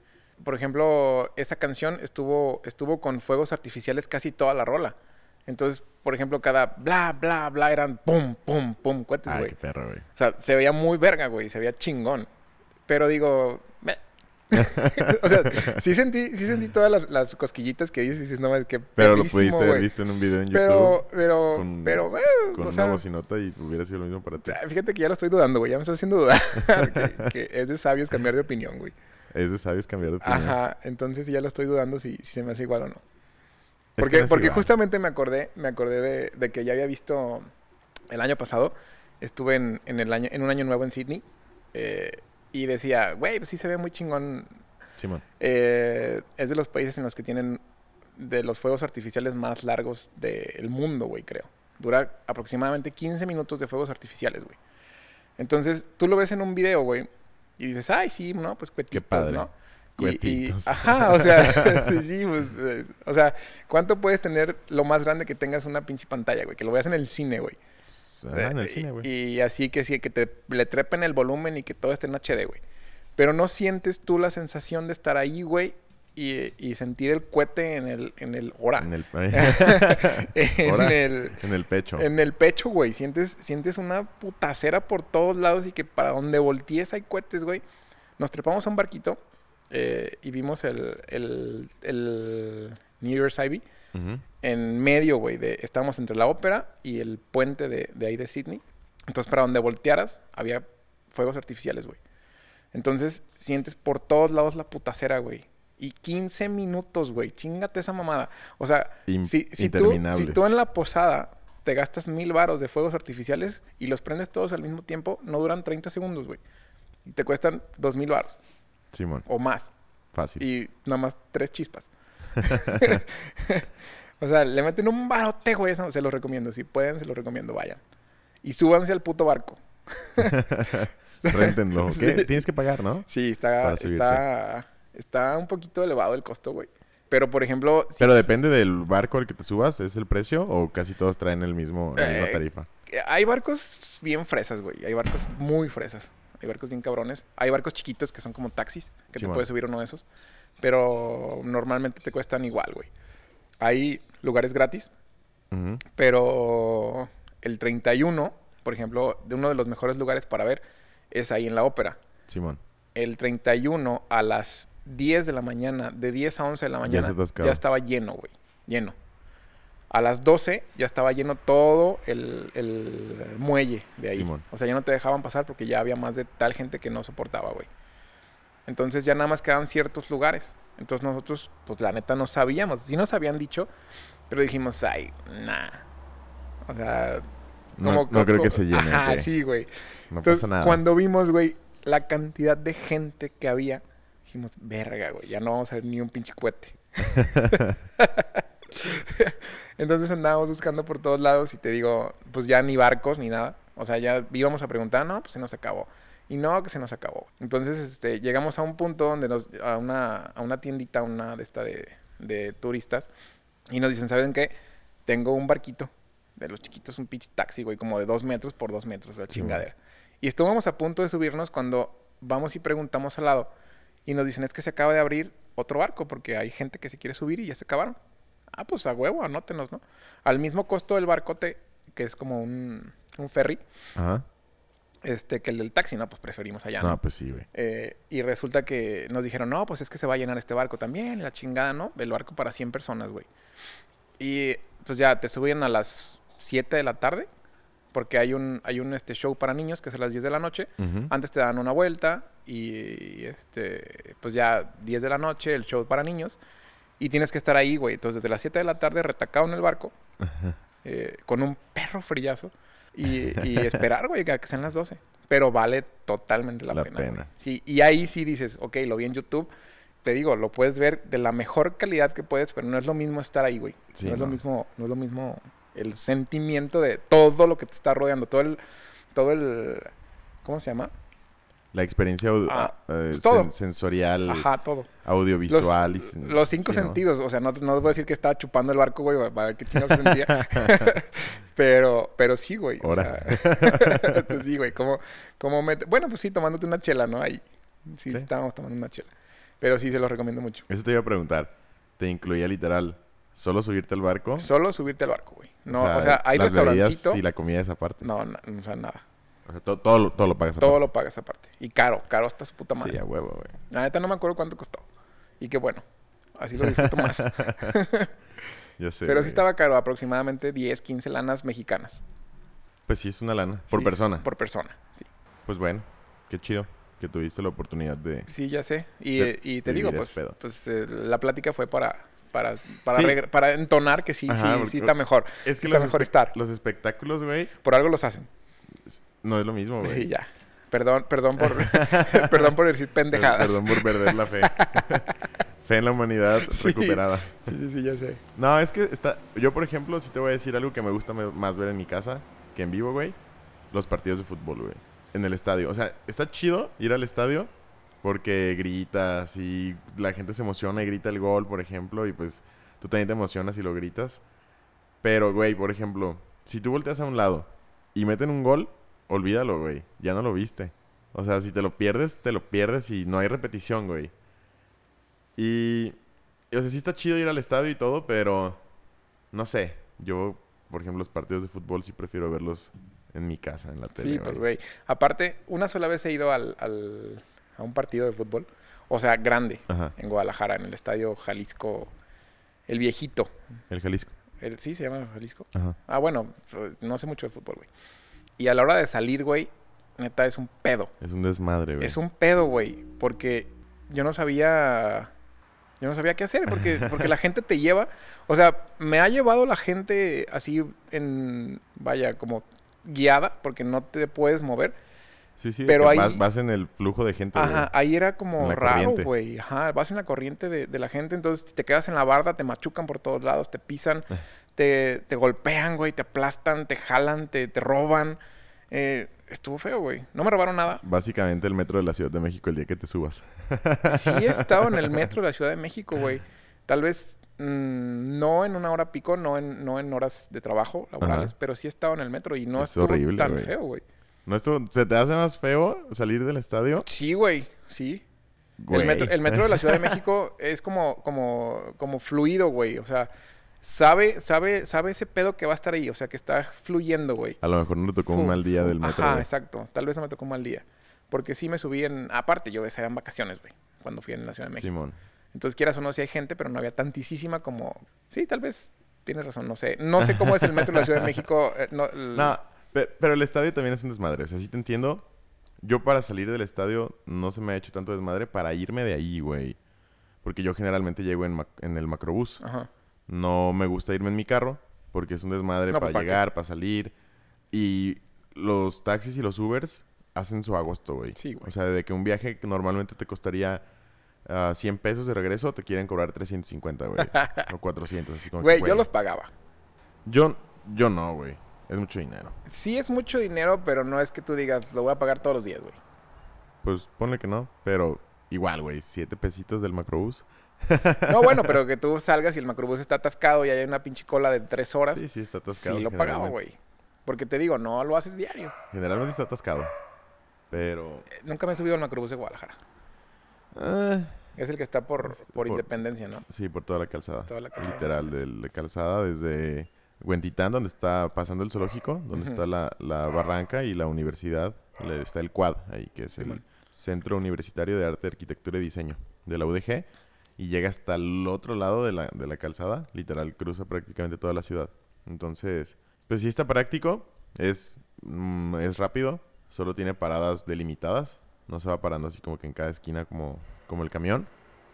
por ejemplo, esa canción estuvo, estuvo con fuegos artificiales casi toda la rola. Entonces, por ejemplo, cada bla, bla, bla eran pum, pum, pum, cohetes, Ay, güey. qué perro, güey. O sea, se veía muy verga, güey. Se veía chingón. Pero digo... o sea, sí sentí, sí sentí todas las, las cosquillitas que dices y dices, no, es que Pero lo pudiste haber güey". visto en un video en Pero, YouTube pero, con- pero, eh, con una sea, bocinota y hubiera sido lo mismo para ti. fíjate que ya lo estoy dudando, güey. Ya me estás haciendo dudar. que, que es de sabios cambiar de opinión, güey. Es de sabios cambiar de opinión. Ajá. Entonces ya lo estoy dudando si, si se me hace igual o no. Es Porque, que no es porque igual. justamente me acordé, me acordé de, de que ya había visto el año pasado, estuve en, en el año, en un año nuevo en Sydney, eh, y decía, güey, pues sí se ve muy chingón. Simón. Eh, es de los países en los que tienen de los fuegos artificiales más largos del mundo, güey, creo. Dura aproximadamente 15 minutos de fuegos artificiales, güey. Entonces, tú lo ves en un video, güey, y dices, ay, sí, no, pues cuetitos, padre. ¿no? Y- y- Cuetitos. ajá, o sea, sí, pues, eh, o sea, ¿cuánto puedes tener lo más grande que tengas una pinche pantalla, güey? Que lo veas en el cine, güey. Pues, ajá, en Eh, el cine, güey. Y, así que sí, que te le trepen el volumen y que todo esté en HD, güey. Pero no sientes tú la sensación de estar ahí, güey, y, y sentir el cohete en el, en el hora. En el, en, Hora. el, en el pecho. en el pecho, güey. Sientes, sientes una putacera por todos lados y que para donde voltees hay cohetes, güey. Nos trepamos a un barquito eh, y vimos el, el, el New Year's Ivy En medio, güey, de estábamos entre la ópera y el puente de, de ahí de Sydney. Entonces, para donde voltearas, había fuegos artificiales, güey. Entonces sientes por todos lados la putacera, güey. Y 15 minutos, güey. Chingate esa mamada. O sea, In- si, si, tú, si tú en la posada te gastas mil varos de fuegos artificiales y los prendes todos al mismo tiempo, no duran 30 segundos, güey. Y te cuestan dos mil varos Simón, o más. fácil. Y nada más tres chispas. o sea, le meten un barote, güey. Se los recomiendo. Si pueden, se los recomiendo. Vayan. Y súbanse al puto barco. Réntenlo. Tienes que pagar, ¿no? Sí, está, está, está un poquito elevado el costo, güey. Pero, por ejemplo... si- Pero depende del barco al que te subas, ¿es el precio? ¿O casi todos traen el mismo, la misma Eh, tarifa? Hay barcos bien fresas, güey. Hay barcos muy fresas. Hay barcos bien cabrones. Hay barcos chiquitos que son como taxis, que Sí, te man. puedes subir uno de esos. Pero normalmente te cuestan igual, güey. Hay lugares gratis, pero el 31, por ejemplo, de uno de los mejores lugares para ver es ahí en la ópera. Simón. El 31 a las 10 de la mañana, de 10 a 11 de la Ya mañana, ya, atascaba. estaba lleno, güey. Lleno. A las 12 ya estaba lleno todo el, el muelle de ahí. Simón. O sea, ya no te dejaban pasar porque ya había más de tal gente que no soportaba, güey. Entonces ya nada más quedaban ciertos lugares. Entonces nosotros, pues la neta no sabíamos. Sí nos habían dicho, pero dijimos, ay, nah. O sea, No, no creo que se llene. Ok. sí, güey. No Entonces, pasa nada. cuando vimos, güey, la cantidad de gente que había, dijimos, verga, güey, ya no vamos a ver ni un pinche cohete. Entonces andábamos buscando por todos lados y te digo, pues ya ni barcos ni nada. O sea, ya íbamos a preguntar, no, pues se nos acabó. Y no, que se nos acabó. Entonces, este, llegamos a un punto donde nos, a una, a una tiendita, una de esta de, de turistas, y nos dicen, ¿saben qué? Tengo un barquito de los chiquitos, un pinche taxi, güey, como de dos metros por dos metros, la Sí, chingadera. Y estuvimos a punto de subirnos cuando vamos y preguntamos al lado. Y nos dicen, es que se acaba de abrir otro barco porque hay gente que se quiere subir y ya se acabaron. Ah, pues a huevo, anótenos, ¿no? Al mismo costo del barcote, que es como un, un ferry, Ajá. este, que el del taxi, no, pues preferimos allá, ¿no? No, pues sí, güey. Eh, y resulta que nos dijeron, no, pues es que se va a llenar este barco también, la chingada, ¿no? El barco para 100 personas, güey. Y pues ya te suben a las 7 de la tarde, porque hay un, hay un este, show para niños que es a las 10 de la noche. Ujú. Antes te dan una vuelta y este, pues ya 10 de la noche el show para niños. Y tienes que estar ahí, güey. Entonces, desde las 7 de la tarde, retacado en el barco, eh, con un perro frillazo. Y, y esperar, güey, que sean las 12. Pero vale totalmente la, La pena. güey. pena. Sí, y ahí sí dices, ok, lo vi en YouTube. Te digo, lo puedes ver de la mejor calidad que puedes, pero no es lo mismo estar ahí, güey. Sí, no es lo no. mismo, no es lo mismo el sentimiento de todo lo que te está rodeando, todo el, todo el, ¿cómo se llama? La experiencia Ah, eh, pues sen- sensorial, Ajá, todo. audiovisual. y sen- Los cinco sí, ¿no? sentidos, o sea, no, no te voy a decir que estaba chupando el barco, güey, para ver qué chingados se sentía. pero, pero sí, güey. o Ahora. sea, entonces, sí, güey, como, como mete- Bueno, pues sí, tomándote una chela, ¿no? Ahí. Sí, Sí. estábamos tomando una chela. Pero sí, se los recomiendo mucho. Eso te iba a preguntar. ¿Te incluía literal solo subirte al barco? Solo subirte al barco, güey. No, o sea, hay las restaurancito. y la comida esa parte. No, no, o sea, nada. O sea, to- todo, lo- todo lo pagas Todo aparte. lo pagas aparte. Y caro, caro hasta su puta madre. Sí, a huevo, güey. La neta no me acuerdo cuánto costó. Y qué bueno. Así lo disfruto más. Ya sé. Pero sí estaba caro, aproximadamente 10, 15 lanas mexicanas. Pues sí, es una lana. Por Sí, persona. Por persona, sí. Pues bueno, qué chido que tuviste la oportunidad de... Sí, ya sé. Y, De- eh, y te digo, pues, pues eh, la plática fue para, para, para, Sí. para entonar que sí, Ajá, sí, sí está mejor. Es que está los, mejor estar. los espectáculos, güey, Por algo los hacen. No es lo mismo, güey. Sí, ya. Perdón, perdón por, perdón por decir pendejadas. Perdón por perder la fe. fe en la humanidad Sí. recuperada. Sí, sí, sí, ya sé. No, es que está... Yo, por ejemplo, sí te voy a decir algo que me gusta más ver en mi casa que en vivo, güey. Los partidos de fútbol, güey. En el estadio. O sea, está chido ir al estadio porque gritas y la gente se emociona y grita el gol, por ejemplo, y pues tú también te emocionas y lo gritas. Pero, güey, por ejemplo, si tú volteas a un lado y meten un gol, olvídalo, güey. Ya no lo viste. O sea, si te lo pierdes, te lo pierdes y no hay repetición, güey. Y, o sea, sí está chido ir al estadio y todo, pero no sé. Yo, por ejemplo, los partidos de fútbol sí prefiero verlos en mi casa, en la tele. Sí, pues, güey. Aparte, una sola vez he ido al, al- a un partido de fútbol. O sea, grande. Ajá, En Guadalajara, en el estadio Jalisco. El viejito. el Jalisco. El, ¿Sí se llama Jalisco? Ajá. Ah, bueno, no sé mucho de fútbol, güey. Y a la hora de salir, güey, neta, es un pedo. Es un desmadre, güey. Es un pedo, güey. Porque yo no sabía. Yo no sabía qué hacer. Porque, porque la gente te lleva. O sea, me ha llevado la gente así en. Vaya, como guiada. Porque no te puedes mover. Sí, sí, pero ahí- vas, vas en el flujo de gente. Ajá, ahí era como raro, güey. Ajá, vas en la corriente de, de la gente, entonces te quedas en la barda, te machucan por todos lados, te pisan, Eh. te, te golpean, güey, te aplastan, te jalan, te, te roban. Eh, estuvo feo, güey. No me robaron nada. Básicamente el metro de la Ciudad de México el día que te subas. Sí he estado en el metro de la Ciudad de México, güey. Tal vez mm, no en una hora pico, no en, no en horas de trabajo laborales, Ajá. pero sí he estado en el metro y no Es estuvo horrible, tan feo, güey. ¿No se te hace más feo salir del estadio? Sí, güey, sí. Güey. El metro, el metro de la Ciudad de México es como, como, como fluido, güey. O sea, sabe, sabe, sabe ese pedo que va a estar ahí. O sea, que está fluyendo, güey. A lo mejor no te tocó un mal día del metro. Ajá, güey. exacto. Tal vez no me tocó un mal día. Porque sí me subí en... Aparte, yo esa eran vacaciones, güey. Cuando fui en la Ciudad de México. Simón. Entonces, quieras o no, si hay gente, pero no había tantísima como... Sí, tal vez tienes razón. No sé. No sé cómo es el metro de la Ciudad de México. eh, No, pe- pero el estadio también es un desmadre. O sea, sí te entiendo. Yo para salir del estadio no se me ha hecho tanto desmadre para irme de ahí, güey. Porque yo generalmente llego en, en el macrobús. Ajá. No me gusta irme en mi carro porque es un desmadre No, para pues, ¿para llegar, para salir. Y los taxis y los Ubers hacen su agosto, güey. Sí, güey. O sea, de que un viaje que normalmente te costaría ah, 100 pesos de regreso, te quieren cobrar 350, güey. o 400, así como que, Güey, yo los pagaba. Yo, yo no, güey. Es mucho dinero. Sí es mucho dinero, pero no es que tú digas, lo voy a pagar todos los días, güey. Pues ponle que no, pero igual, güey, 7 pesitos del macrobús. No, bueno, pero que tú salgas y el macrobús está atascado y hay una pinche cola de tres horas. Sí, sí, está Sí, atascado. lo pagaba, güey. Porque te digo, no lo haces diario. Generalmente está atascado. Pero. Eh, Nunca me he subido al macrobús de Guadalajara. ah, Es el que está por, Es por por- Independencia, ¿no? sí, por toda la calzada. Toda la calzada. Literal, de la calzada desde Huentitán, donde está pasando el zoológico, donde está la, la barranca y la universidad. Está el CUAD ahí, que es el. Centro Universitario de Arte, Arquitectura y Diseño de la UDG. Y llega hasta el otro lado de la, de la calzada. Literal, cruza prácticamente toda la ciudad. Entonces, pues sí está práctico. Es, mm, es rápido. Solo tiene paradas delimitadas. No se va parando así como que en cada esquina como, como el camión.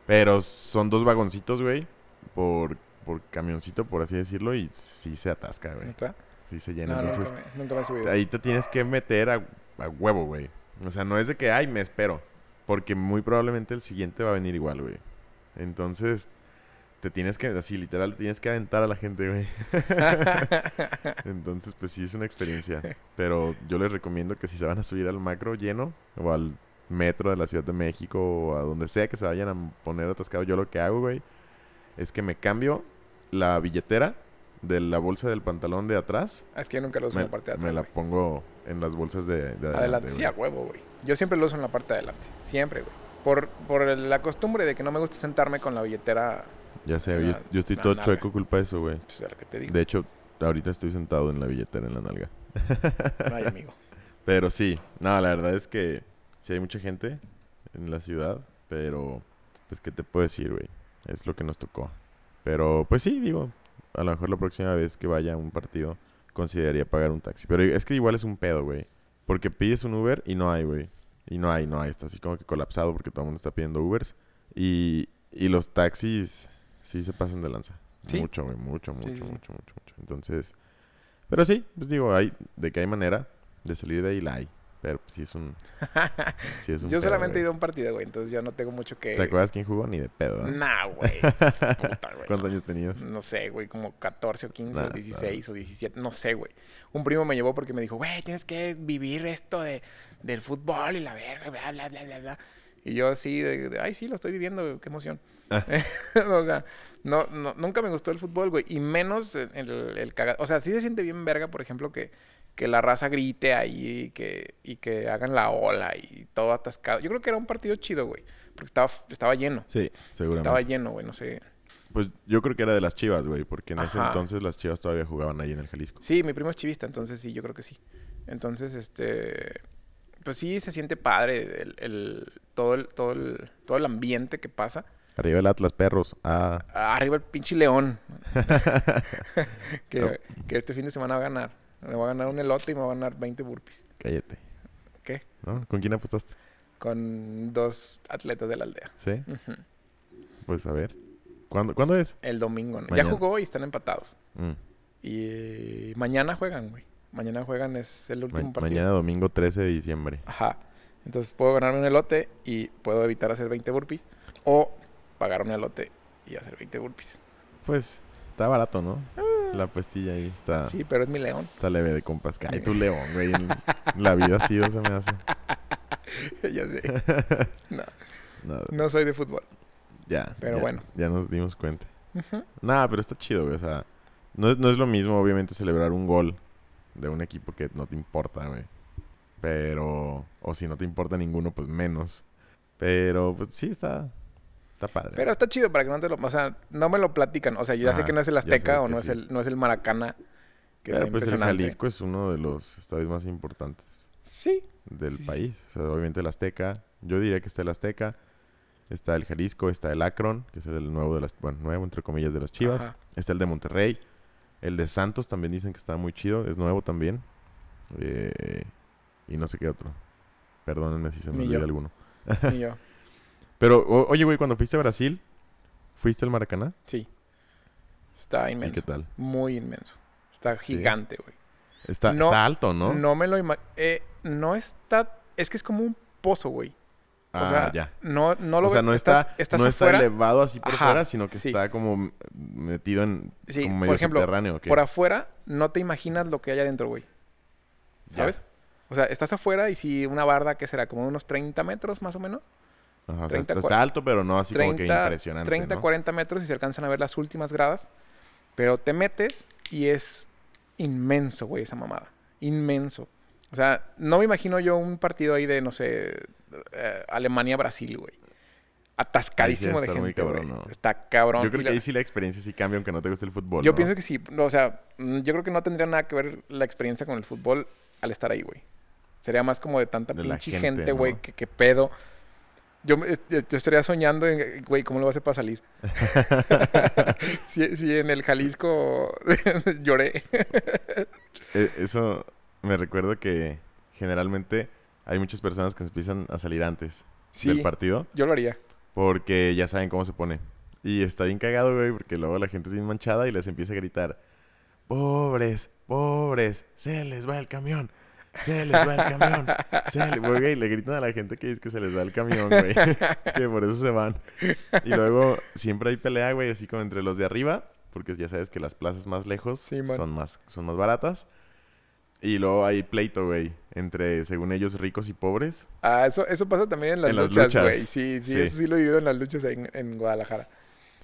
Pero son dos vagoncitos, güey. Por, por camioncito, por así decirlo. Y sí se atasca, güey. ¿Neta? Sí se llena. No, Entonces, nunca, me, nunca me he subido. ahí te tienes que meter a, a huevo, güey. O sea, no es de que, ay, me espero. Porque muy probablemente el siguiente va a venir igual, güey. Entonces, te tienes que, así, literal, te tienes que aventar a la gente, güey. Entonces, pues sí, es una experiencia. Pero yo les recomiendo que si se van a subir al macro lleno o al metro de la Ciudad de México o a donde sea que se vayan a poner atascado, yo lo que hago, güey, es que me cambio la billetera de la bolsa del pantalón de atrás. Ah, es que yo nunca lo uso Me, en la parte de me atrás. la güey. pongo en las bolsas de, de adelante. Adelante, sí, a huevo, güey. Yo siempre lo uso en la parte de adelante. Siempre, güey. Por, por la costumbre de que no me gusta sentarme con la billetera, Ya sé, yo, la- yo estoy la todo nalga. chueco culpa de eso, güey. pues. De hecho, ahorita estoy sentado en la billetera en la nalga. Ay, amigo. Pero sí, no, la verdad es que sí hay mucha gente en la ciudad, pero pues qué te puedo decir, güey. Es lo que nos tocó. Pero pues sí, digo, a lo mejor la próxima vez que vaya a un partido consideraría pagar un taxi. Pero es que igual es un pedo, güey. Porque pides un Uber y no hay, güey. Y no hay, no hay. Está así como que colapsado porque todo el mundo está pidiendo Ubers. Y, y los taxis sí se pasan de lanza. Sí. Mucho, güey. Mucho, mucho, sí, sí. mucho, mucho, mucho. Entonces, pero sí, pues digo, hay, de que hay manera de salir de ahí la hay. Pero pues, sí es un. sí es un Yo pedo, solamente he ido a un partido, güey. Entonces yo no tengo mucho que... ¿Te acuerdas quién jugó? Ni de pedo, ¿no? Nah, güey. ¿Cuántos años tenías? No sé, güey, como 14 o 15 Nah, o 16 sabes. o 17, no sé, güey. Un primo me llevó porque me dijo, güey, tienes que vivir esto de, del fútbol y la verga, bla, bla, bla, bla, bla. Y yo así, de, de, ay, sí, lo estoy viviendo, güey, qué emoción. o sea, no, no, nunca me gustó el fútbol, güey. Y menos el, el, el caga- O sea, sí se siente bien verga, por ejemplo, que, que la raza grite ahí y que, y que hagan la ola y todo atascado. Yo creo que era un partido chido, güey. Porque estaba, estaba lleno. Sí, seguramente. Estaba lleno, güey, no sé. Pues yo creo que era de las chivas, güey. Porque en ese entonces las chivas todavía jugaban ahí en el Jalisco. Sí, mi primo es chivista, entonces sí, yo creo que sí. Entonces, este, pues sí se siente padre el, el- todo el, todo el, todo el ambiente que pasa. Arriba el Atlas, perros. Ah, Arriba el pinche león. que, No. que este fin de semana va a ganar. Me va a ganar un elote y me va a ganar 20 burpees. cállate. ¿Qué? ¿No? ¿Con quién apostaste? Con dos atletas de la aldea. ¿Sí? Pues a ver. ¿Cuándo, ¿cuándo es? El domingo. ¿no? Ya jugó y están empatados. Mm. Y mañana juegan, güey. Mañana juegan, es el Ma- último partido. mañana domingo 13 de diciembre. Ajá. Entonces puedo ganarme un elote y puedo evitar hacer 20 burpees. O pagar un elote y hacer 20 burpees. Pues está barato, ¿no? La pastilla ahí está. Sí, pero es mi león. está leve de compas. Ay, tu león, güey. La vida así no se me hace. ya sé. No, no soy de fútbol. Ya. Pero ya- bueno. Ya nos dimos cuenta. Ujú. Nada, pero está chido, güey. O sea, no, no es lo mismo, obviamente, celebrar un gol de un equipo que no te importa, güey. Pero, o si no te importa ninguno, pues menos. Pero, pues sí, está, está padre. Pero está chido para que no te lo... O sea, no me lo platican. O sea, yo ya sé que no es el Azteca o no, sí. es el, no es el Maracana. Que Pero, pues el. Jalisco es uno de los estadios más importantes Sí. del Sí, país. O sea, obviamente el Azteca. Yo diría que está el Azteca. Está el Jalisco, está el Akron, que es el nuevo de las... Bueno, nuevo, entre comillas, de las Chivas. Ajá. Está el de Monterrey. El de Santos también dicen que está muy chido. Es nuevo también. Eh, y no sé qué otro. Perdónenme si se me Ni olvida yo. alguno. Y yo. Pero, o- oye, güey, cuando fuiste a Brasil, ¿fuiste al Maracaná? Sí. Está ¿Y inmenso. qué tal? Muy inmenso. Está gigante, güey. Está, No, está alto, ¿no? ¿no? me lo imagino. no está... Es que es como un pozo, güey. O ah, sea, ya. no, no lo o sea, no está, estás no está elevado así por Ajá, fuera, sino que sí. está como metido en Sí, como por medio ejemplo, subterráneo. Por afuera no te imaginas lo que hay adentro, güey. Ya. ¿Sabes? O sea, estás afuera y si una barda que será como unos 30 metros más o menos. Ajá, o sea, 30, está, está alto, pero no así como que 30, impresionante. 30 ¿no? 40 metros y se alcanzan a ver las últimas gradas. Pero te metes y es inmenso, güey, esa mamada. Inmenso. O sea, no me imagino yo un partido ahí de, no sé, eh, Alemania-Brasil, güey. Atascadísimo sí de gente, cabrón, ¿no? Está cabrón. Yo creo que ahí sí la experiencia sí cambia, aunque no te guste el fútbol. Yo ¿no? pienso que sí. O sea, mm, yo creo que no tendría nada que ver la experiencia con el fútbol al estar ahí, güey. Sería más como de tanta De pinche gente, güey, que pedo. Yo, me- yo estaría soñando en, güey, ¿cómo lo vas a hacer para salir? si, si en el Jalisco lloré. Eh, Eso me recuerdo que generalmente hay muchas personas que se empiezan a salir antes Sí, del partido yo lo haría. porque ya saben cómo se pone. Y está bien cagado, güey, porque luego la gente es bien manchada y les empieza a gritar: Pobres, pobres, se les va el camión. Se les va el camión. Se les... Güey, le gritan a la gente que dice que se les va el camión, güey. que por eso se van. Y luego siempre hay pelea, güey, así como entre los de arriba, porque ya sabes que las plazas más lejos Sí, son, más, son más baratas. Y luego hay pleito, güey, entre, según ellos, ricos y pobres. Ah, eso, eso pasa también en las En las luchas, güey. Sí, sí, Sí. eso sí lo he vivido en las luchas en, en Guadalajara.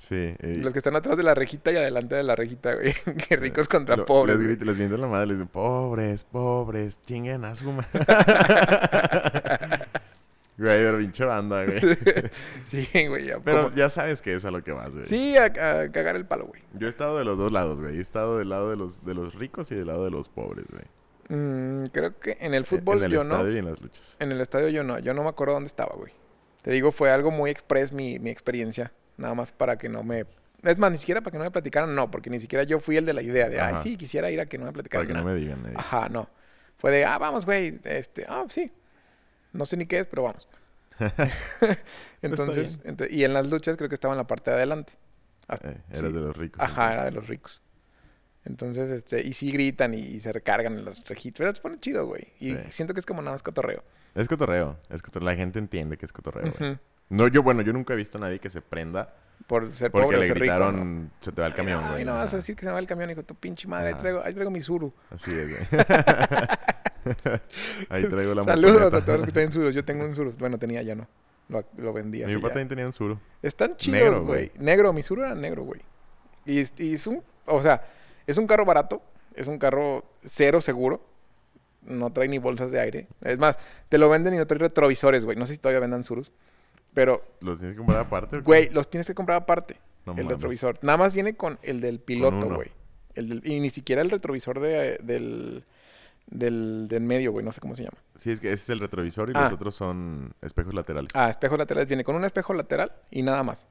Sí. y- Los que están atrás de la rejita y adelante de la rejita, güey. que ricos contra Lo- pobres. Les gritan, les mienten la madre, les dicen, pobres, pobres, chinguen a su ma-". Güey, pero pinche banda, güey. Sí, güey. ya, Pero ya sabes que es a lo que vas, güey. Sí, a, a cagar el palo, güey. Yo he estado de los dos lados, güey. He estado del lado de los, de los ricos y del lado de los pobres, güey. Mm, creo que en el fútbol en el yo estadio no. y en las luchas. En el estadio yo no. Yo no me acuerdo dónde estaba, güey. Te digo, fue algo muy express mi, mi experiencia. Nada más para que no me... Es más, ni siquiera para que no me platicaran, no. Porque ni siquiera yo fui el de la idea de, ay, sí, quisiera ir a que no me platicaran Para que no nada". me digan. eh. Ajá, no. Fue de, ah, vamos, güey. Este, ah, sí. No sé ni qué es, pero vamos. Entonces, ento- y en las luchas creo que estaba en la parte de adelante. Hasta- Eh, eras sí. de los ricos. Ajá, era de entonces. los ricos. Entonces, este, y sí gritan y, y se recargan en los registros. Pero se pone chido, güey. Y Sí. siento que es como nada más cotorreo. Es cotorreo. Es cotorreo. La gente entiende que es cotorreo, güey. No, yo, bueno, yo nunca he visto a nadie que se prenda Por ser porque pobre le ser rico. gritaron, ¿no? se te va el camión, Ay, no, güey. no vas a decir que se me va el camión, hijo, tu pinche madre. Ahí traigo, ahí traigo mi suru. Así es, güey. Ahí traigo la Saludos motoneta. a todos los que tienen surus. Yo tengo un suru. Bueno, tenía ya no. Lo, lo vendí Mi papá ya. también tenía un suru. Están chidos, güey. güey. Negro, mi suru era negro, güey. Y, es- y es un, o sea, es un carro barato, es un carro cero seguro. No trae ni bolsas de aire. Es más, te lo venden y no trae retrovisores, güey. No sé si todavía vendan surus. Pero, ¿Los tienes que comprar aparte? güey, los tienes que comprar aparte. No el mames. retrovisor. Nada más viene con el del piloto, güey. El del- y ni siquiera el retrovisor de, del, del, del medio, güey. No sé cómo se llama. Sí, es que ese es el retrovisor y Ah. los otros son espejos laterales. Ah, espejos laterales. Viene con un espejo lateral y nada más.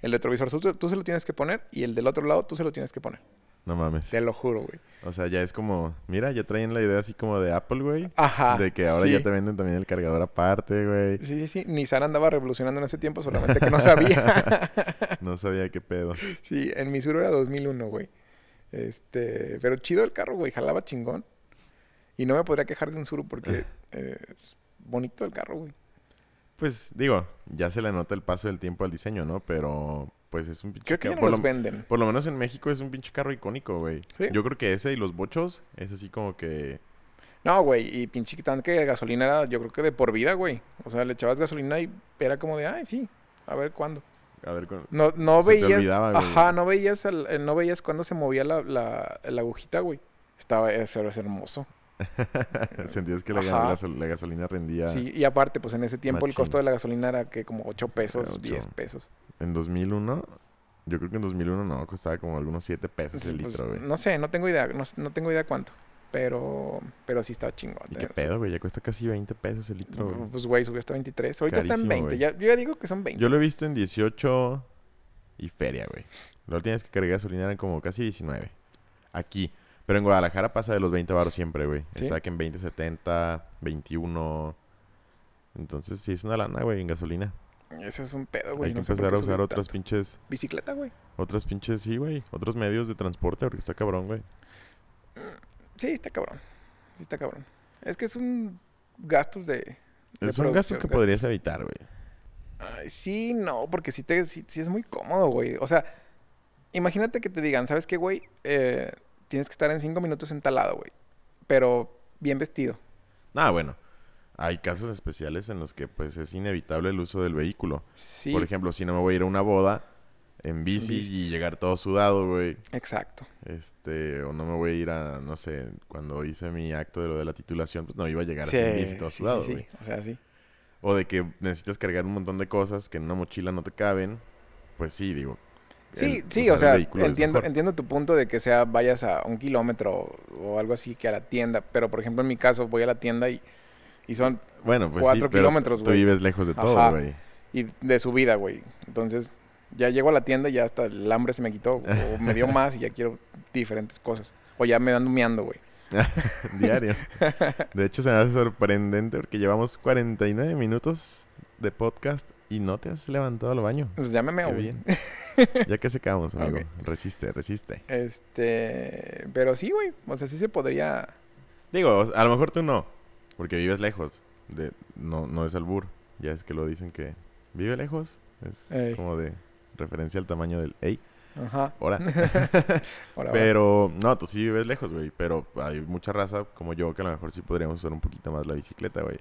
El retrovisor tú, tú se lo tienes que poner y el del otro lado tú se lo tienes que poner. No mames. Te lo juro, güey. O sea, ya es como, mira, ya traen la idea así como de Apple, güey. Ajá. De que ahora sí. ya te venden también el cargador aparte, güey. Sí, sí, sí. Nissan andaba revolucionando en ese tiempo, solamente que no sabía. No sabía qué pedo. sí, en mi sur era 2001, güey. Este, pero chido el carro, güey. Jalaba chingón. Y no me podría quejar de un Suru porque eh, es bonito el carro, güey. Pues digo, ya se le nota el paso del tiempo al diseño, ¿no? Pero pues es un pinche Creo que ya no por, los lo, venden. por lo menos en México es un pinche carro icónico, güey. Sí. Yo creo que ese y los bochos es así como que... No, güey. Y pinche tanque de gasolina era, yo creo que de por vida, güey. O sea, le echabas gasolina y era como de, ay, sí. A ver cuándo. A ver, con- No, no Se te veías. olvidaba, güey. ajá, no veías, el- no veías cuando se movía la, la, la agujita, güey. Estaba, eso era hermoso. sentías que la, gasol- la gasolina rendía Sí, y aparte, pues en ese tiempo el Machín. costo de la gasolina era que como 8 pesos, ocho. 10 pesos. en 2001. Yo creo que en 2001 no, costaba como algunos 7 pesos Sí, el pues, litro, güey. no sé, no tengo idea, no, no tengo idea cuánto. Pero, pero sí estaba chingón. ¿Y qué pedo, güey? Ya cuesta casi 20 pesos el litro, güey. Pues, güey, subió hasta 23. Ahorita está en Carísimo, 20. güey. Ya, yo ya digo que son 20. Yo lo he visto en 18 y feria, güey. Última vez que cargué gasolina eran como casi 19. Aquí. Pero en Guadalajara pasa de los 20 baros siempre, güey. ¿Sí? Está que en 20, 70, 21. Entonces sí es una lana, güey, en gasolina. Eso es un pedo, güey. Hay que no empezar a usar otras tanto. pinches, Bicicleta, güey. otras pinches, sí, güey. Otros medios de transporte, porque está cabrón, güey. Sí, está cabrón. Sí, está cabrón. Es que es un gastos de. de Son gastos que podrías evitar, güey. Ay, sí, no, porque sí, te, sí, sí es muy cómodo, güey. O sea, imagínate que te digan, ¿sabes qué, güey? Eh, tienes que estar en cinco minutos en tal lado, güey. Pero bien vestido. Ah, bueno. Hay casos especiales en los que, pues, es inevitable el uso del vehículo. Sí. Por ejemplo, si no me voy a ir a una boda en bici, bici. y llegar todo sudado, güey. Exacto. Este, o no me voy a ir a, no sé, cuando hice mi acto de lo de la titulación, pues no iba a llegar Sí, así en bici todo sí, sudado, güey. sí. O sea, sí. O de que necesitas cargar un montón de cosas que en una mochila no te caben. Pues sí, digo. Sí, el- sí, o sea, entiendo, entiendo tu punto de que sea vayas a un kilómetro o algo así que a la tienda. Pero, por ejemplo, en mi caso, voy a la tienda y, y son Bueno, pues cuatro sí, pero kilómetros, tú güey. vives lejos de todo, güey. y de subida, güey. Entonces, ya llego a la tienda y ya hasta el hambre se me quitó. O me dio más y ya quiero diferentes cosas. O ya me ando meando, güey. Diario. De hecho, se me hace sorprendente porque llevamos 49 minutos de podcast y no te has levantado al baño. Pues ya me meo, Qué bien. Ya que se acabamos, amigo. Resiste, resiste. Este, pero sí, güey. O sea, sí se podría. Digo, a lo mejor tú no, porque vives lejos. De, no, no es albur. Ya es que lo dicen que vive lejos. Es Ey. como de referencia al tamaño del ey, Ajá. hora. Ahora pero no, tú sí vives lejos, güey. Pero hay mucha raza como yo que a lo mejor sí podríamos usar un poquito más la bicicleta, güey.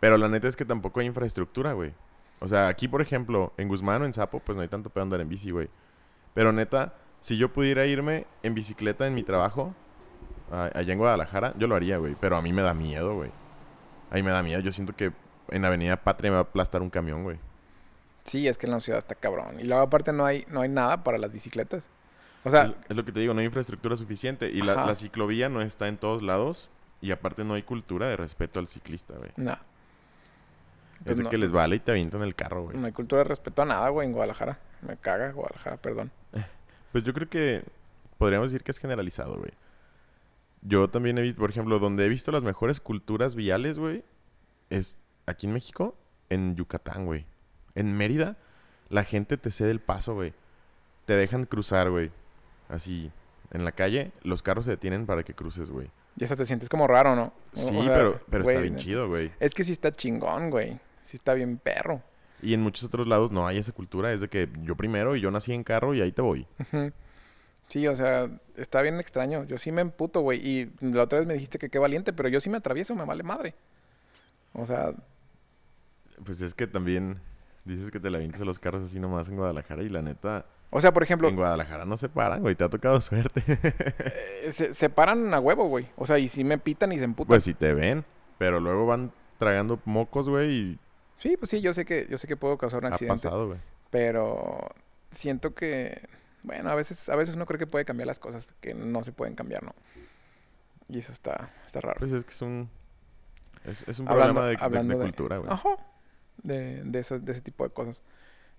Pero la neta es que tampoco hay infraestructura, güey. O sea, aquí, por ejemplo, en Guzmán o en Zapo, pues no hay tanto pedo andar en bici, güey. Pero neta, si yo pudiera irme en bicicleta en mi trabajo, a- allá en Guadalajara, yo lo haría, güey. Pero a mí me da miedo, güey. A mí me da miedo. Yo siento que en Avenida Patria me va a aplastar un camión, güey. Sí, es que en la ciudad está cabrón. Y luego aparte no hay, no hay nada para las bicicletas. O sea, es, es lo que te digo, no hay infraestructura suficiente. Y la, la ciclovía no está en todos lados. Y aparte no hay cultura de respeto al ciclista, güey. no. Pues es no, que les vale y te avientan el carro, güey. no hay cultura de respeto a nada, güey, en Guadalajara. Me caga Guadalajara, perdón. Pues yo creo que podríamos decir que es generalizado, güey. Yo también he visto, por ejemplo, donde he visto las mejores culturas viales, güey, es aquí en México, en Yucatán, güey. En Mérida, la gente te cede el paso, güey. Te dejan cruzar, güey. Así, en la calle, los carros se detienen para que cruces, güey. Y hasta te sientes como raro, ¿no? O Sí, sea, pero, pero está bien chido, güey. Es que sí está chingón, güey. Sí está bien perro. Y en muchos otros lados no hay esa cultura. Es de que yo primero y yo nací en carro y ahí te voy. Sí, o sea, está bien extraño. Yo sí me emputo, güey. Y la otra vez me dijiste que qué valiente, pero yo sí me atravieso, me vale madre. O sea, Pues es que también dices que te la avientas a los carros así nomás en Guadalajara y la neta... o sea, por ejemplo, En Guadalajara no se paran, güey. Te ha tocado suerte. eh, se, se paran a huevo, güey. O sea, y sí me pitan y se emputan. pues si te ven. Pero luego van tragando mocos, güey, y Sí, pues sí, yo sé que, yo sé que puedo causar un ha accidente. pasado, güey. Pero siento que, bueno, a veces, a veces uno cree que puede cambiar las cosas que no se pueden cambiar, ¿no? Y eso está, está raro. Pues es que es un... Es, es un Hablando- problema de, hablando de de- cultura, güey. Ajá. De, de, esas- de ese tipo de cosas.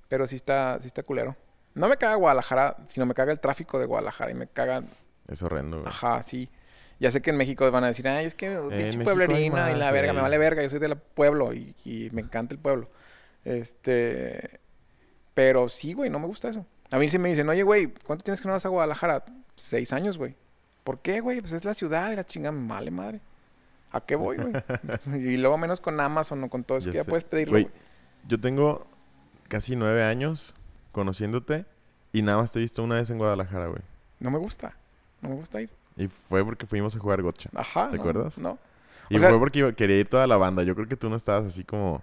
Pero sí está, sí está culero. No me caga Guadalajara, sino me caga el tráfico de Guadalajara y me caga Es horrendo, güey. Ajá, sí. Ya sé que en México van a decir, ay, es que pinche hay y la verga, me ey. vale verga, yo soy del pueblo y, y me encanta el pueblo. Este. Pero sí, güey, no me gusta eso. A mí sí me dicen, oye, güey, ¿cuánto tienes que no vas a Guadalajara? Seis años, güey. ¿Por qué, güey? Pues es la ciudad la chinga me vale madre. ¿A qué voy, güey? y luego menos con Amazon o con todo eso Ya que ya puedes pedirlo, güey. Yo tengo casi nueve años conociéndote y nada más te he visto una vez en Guadalajara, güey. No me gusta. No me gusta ir. Y fue porque fuimos a jugar gotcha. Ajá. ¿Te no, acuerdas? No. Y O sea- fue porque quería ir toda la banda. Yo creo que tú no estabas así como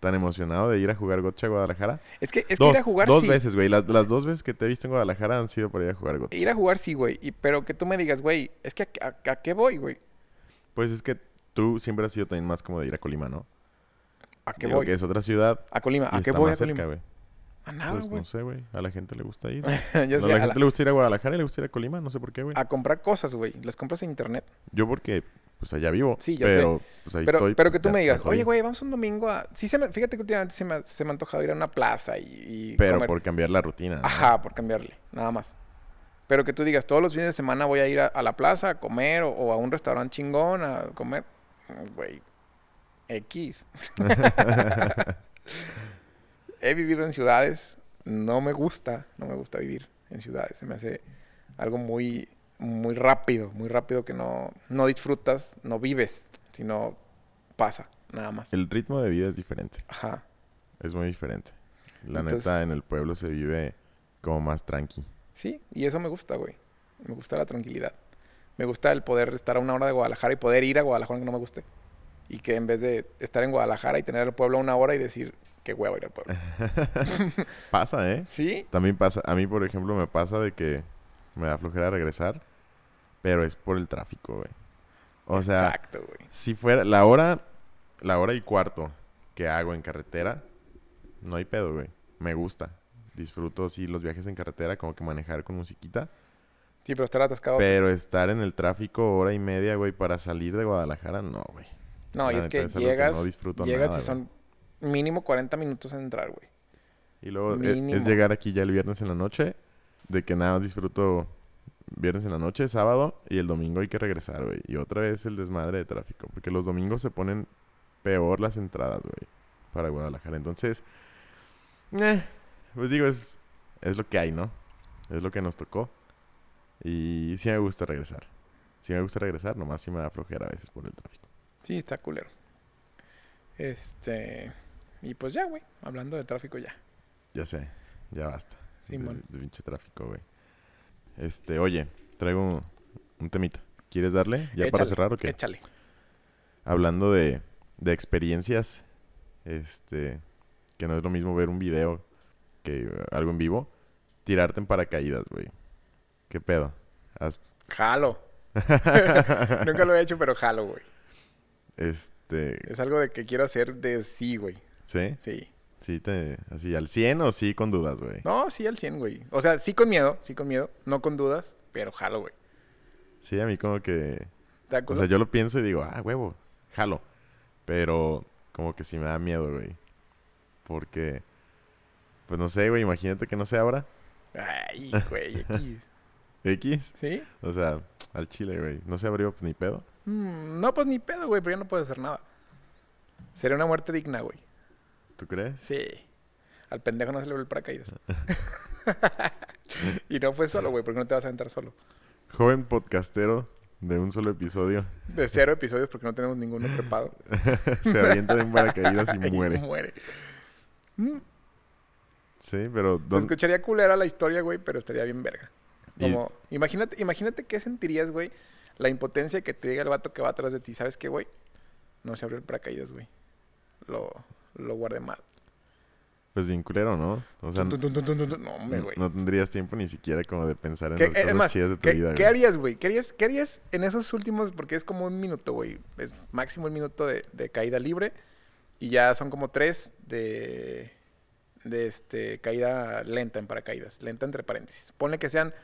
tan emocionado de ir a jugar gotcha a Guadalajara. Es que, es que ir a jugar dos sí. veces, güey. Las, las dos veces que te he visto en Guadalajara han sido para ir a jugar gotcha. Ir a jugar sí, güey. Y, pero que tú me digas, güey, es que a, a- ¿a qué voy, güey? Pues es que tú siempre has sido también más como de ir a Colima, ¿no? ¿A qué Digo voy? que es otra ciudad A Colima. ¿A qué voy a más cerca, Colima? A nada, Pues no sé, güey. A la gente le gusta ir. Ya No, sé, a la gente la- le gusta ir a Guadalajara y le gusta ir a Colima. No sé por qué, güey. a comprar cosas, güey. Las compras en internet. Yo porque, pues allá vivo. Sí, sé. pero, pues ahí Pero, estoy. pero pues, que tú ya me digas, oye, güey, vamos un domingo a... Sí, se me... fíjate que últimamente se me, se me ha antojado ir a una plaza y, y Pero comer. por cambiar la rutina. ¿no? Ajá, por cambiarle, nada más. Pero que tú digas, todos los fines de semana voy a ir a, a la plaza a comer o, o a un restaurante chingón a comer. Mm, Güey, X. He vivido en ciudades, no me gusta, no me gusta vivir en ciudades. Se me hace algo muy, muy rápido, muy rápido que no, no disfrutas, no vives, sino pasa, nada más. El ritmo de vida es diferente. Ajá. Es muy diferente. La Entonces- neta, en el pueblo se vive como más tranqui. Sí, y eso me gusta, güey. Me gusta la tranquilidad. Me gusta el poder estar a una hora de Guadalajara y poder ir a Guadalajara aunque no me guste. Y que en vez de estar en Guadalajara y tener el pueblo a una hora y decir, qué huevo ir al pueblo. Pasa, ¿eh? ¿Sí? También pasa. A mí, por ejemplo, me pasa de que me da flojera regresar. Pero es por el tráfico, güey. O sea, Exacto, güey. si fuera la hora, la hora y cuarto que hago en carretera, no hay pedo, güey. Me gusta. Disfruto, sí, los viajes en carretera, como que manejar con musiquita. Sí, pero estar atascado. Pero estar en el tráfico hora y media, güey, para salir de Guadalajara, no, güey. No, y es que es algo que llegas, no llegas nada, y son mínimo 40 minutos en entrar, güey. Y luego e- es, llegar aquí ya el viernes en la noche, de que nada más disfruto viernes en la noche, sábado, y el domingo hay que regresar, güey. Y otra vez el desmadre de tráfico, porque los domingos se ponen peor las entradas, güey, para Guadalajara. Entonces, eh, pues digo, es, es lo que hay, ¿no? Es lo que nos tocó. Y sí me gusta regresar. Sí me gusta regresar, nomás sí me da flojera a veces por el tráfico. Sí, está culero. Este... Y pues ya, güey. Hablando de tráfico ya. Ya sé, ya basta. Simón. de, de pinche tráfico, güey. Este, oye, traigo un, un temita. ¿Quieres darle? ¿Ya para cerrar o qué? Échale. Hablando de, de experiencias, este, que no es lo mismo ver un video que algo en vivo, tirarte en paracaídas, güey. ¿Qué pedo? Has- Jalo. Nunca lo he hecho, pero jalo, güey. Este, Es algo de que quiero hacer de sí, güey. ¿sí? Sí. ¿Sí te, así al 100 o sí con dudas, güey? No, sí al 100, güey. O sea, sí con miedo, sí con miedo. No con dudas, pero jalo, güey. Sí, a mí como que ¿Te O sea, yo lo pienso y digo, ah, huevo, jalo. Pero como que sí me da miedo, güey. Porque, pues no sé, güey, imagínate que no se abra. Ay, güey, X. X. ¿Sí? O sea, al chile, güey. No se abrió pues ni pedo. Mm, no, pues ni pedo, güey, pero ya no puedo hacer nada. Sería una muerte digna, güey. ¿Tú crees? Sí. Al pendejo no se le ve el paracaídas. y no fue solo, güey, porque no te vas a aventar solo. Joven podcastero de un solo episodio De cero episodios porque no tenemos ninguno preparado. se avienta de un paracaídas y Y muere. muere. Sí, pero Se ¿dónde- escucharía culera la historia, güey, pero estaría bien verga. Y- Como, imagínate, imagínate qué sentirías, güey, la impotencia que te diga el vato que va atrás de ti. ¿Sabes qué, güey? No se abrió el paracaídas, güey. Lo, lo guardé mal. pues bien culero, ¿no? O sea. No, hombre, güey. no tendrías tiempo ni siquiera como de pensar en ¿Qué- las cosas más, chidas de tu ¿qué, vida, qué harías, güey? ¿Qué harías, qué harías en esos últimos? Porque es como un minuto, güey. Es máximo el minuto de, de caída libre. Y ya son como tres de, de este, caída lenta en paracaídas. Lenta entre paréntesis. Ponle que sean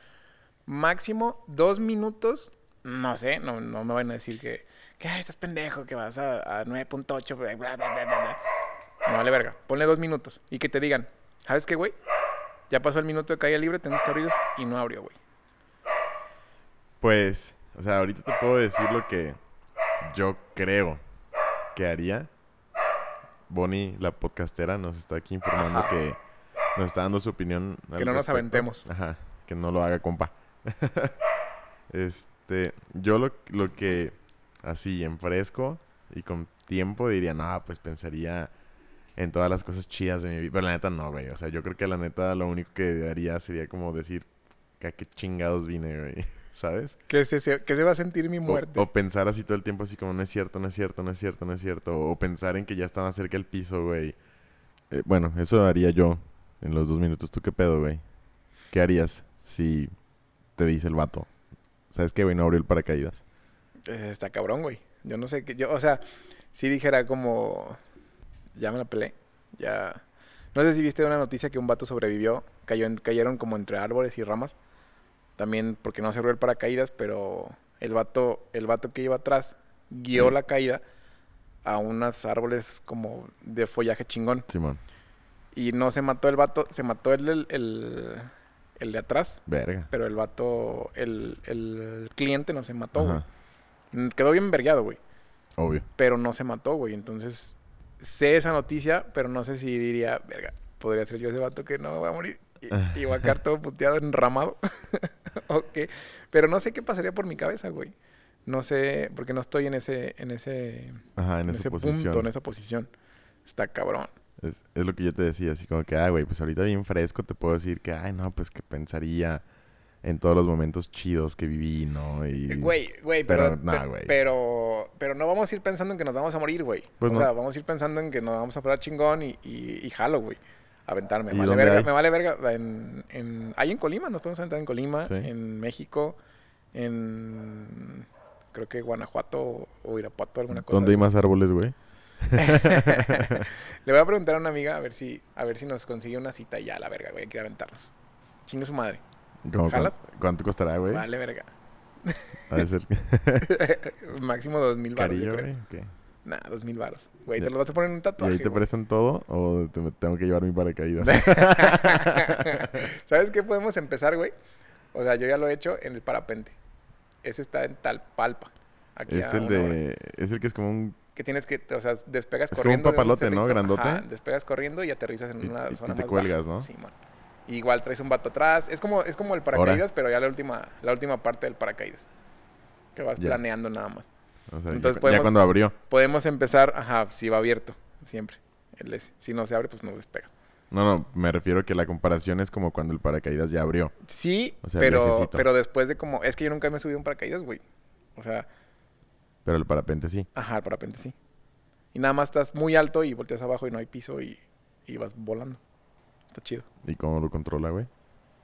máximo dos minutos. No sé, no, no me van a decir que, que "Ay, estás pendejo, que vas a, a 9.8, bla, bla, bla, bla, bla". No vale verga. Ponle dos minutos. Y que te digan, ¿sabes qué, güey? Ya pasó el minuto de caída libre, tenemos que y no abrió, güey. Pues, o sea, ahorita te puedo decir lo que yo creo que haría. Bonnie, la podcastera, nos está aquí informando Ajá. que nos está dando su opinión. Que no nos aventemos. Ajá, que no lo haga, compa. este, yo lo, lo que así en fresco y con tiempo diría, no, pues pensaría en todas las cosas chidas de mi vida. Pero la neta no, güey. O sea, yo creo que la neta lo único que haría sería como decir que a qué chingados vine, güey. ¿Sabes? ¿Qué se, se- va a sentir mi muerte? O, pensar así todo el tiempo, así como no es cierto, no es cierto, no es cierto, no es cierto. O pensar en que ya está más cerca el piso, güey. Eh, bueno, eso haría yo en los dos minutos. ¿Tú qué pedo, güey? ¿Qué harías si te dice el vato? ¿Sabes qué, güey? No abrió el paracaídas. Eh, está cabrón, güey. Yo no sé qué. Yo, o sea, si dijera como. Ya me la pelé. Ya. No sé si viste una noticia que un vato sobrevivió. Cayó en- cayeron como entre árboles y ramas. También porque no se abrió el paracaídas, pero el vato, el vato que iba atrás guió Mm. la caída a unos árboles como de follaje chingón. Simón. Y no se mató el vato, se mató el, el, el, el de atrás. Verga. Pero el vato, el, el cliente no se mató, güey. Ajá. Mm, Quedó bien vergueado, güey. Obvio. Pero no se mató, güey. Entonces, sé esa noticia, pero no sé si diría, verga, podría ser yo ese vato que no va a morir. Y, y va a quedar todo puteado, enramado. ok. Pero no sé qué pasaría por mi cabeza, güey. No sé, porque no estoy en ese, en ese, Ajá, en, ese posición. punto, en esa posición. Está cabrón. Es, es lo que yo te decía, así como que, ah, güey, pues ahorita bien fresco te puedo decir que, ay, no, pues que pensaría en todos los momentos chidos que viví, ¿no? Y, Eh, Güey, güey, pero pero, nah, güey. pero, pero no vamos a ir pensando en que nos vamos a morir, güey. Pues o no. sea, vamos a ir pensando en que nos vamos a parar chingón y, y, y jalo, güey. Aventarme. ¿Y Me vale verga, hay? me vale verga. En, en, hay en Colima, nos podemos aventar en Colima, Sí. en México, en creo que Guanajuato o Irapuato, alguna cosa. ¿Dónde hay más árboles, güey? Le voy a preguntar a una amiga a ver si, a ver si nos consigue una cita y ya, la verga, güey, hay que aventarnos. Chingue su madre. ¿cuánto, costará, güey? Vale, verga. Ser Máximo dos mil baros, carillo, güey. ¿qué? Nah, dos mil baros. Güey, te lo vas a poner en un ¿Y tatuaje. ahí te güey. prestan todo o te, tengo que llevar mi paracaídas? ¿Sabes qué podemos empezar, güey? O sea, yo ya lo he hecho en el parapente. Ese está en Talpalpa. Aquí es el hora. de... Es el que es como un... Que tienes que, o sea, despegas Es como un corriendo. papalote, ¿no? Grandote. Ajá, despegas corriendo y aterrizas en Y- una y- y zona te más cuelgas, baja. ¿no? Sí, man. Igual traes un vato atrás. Es como, es como el paracaídas, pero ya la última, la última parte del paracaídas. Que vas Ya. planeando nada más. O sea, Entonces ya, podemos- cuando abrió. Podemos empezar, ajá, si va abierto, siempre. El S. Si no se abre, pues no despegas. No, no, me refiero a que la comparación es como cuando el paracaídas ya abrió. Sí, O sea, pero, viajecito. pero después de como... Es que yo nunca me he subido un paracaídas, güey. O sea, Pero el parapente sí. ajá, el parapente sí. Y nada más estás muy alto y volteas abajo y no hay piso y, y vas volando. Está chido. ¿Y cómo lo controla, güey?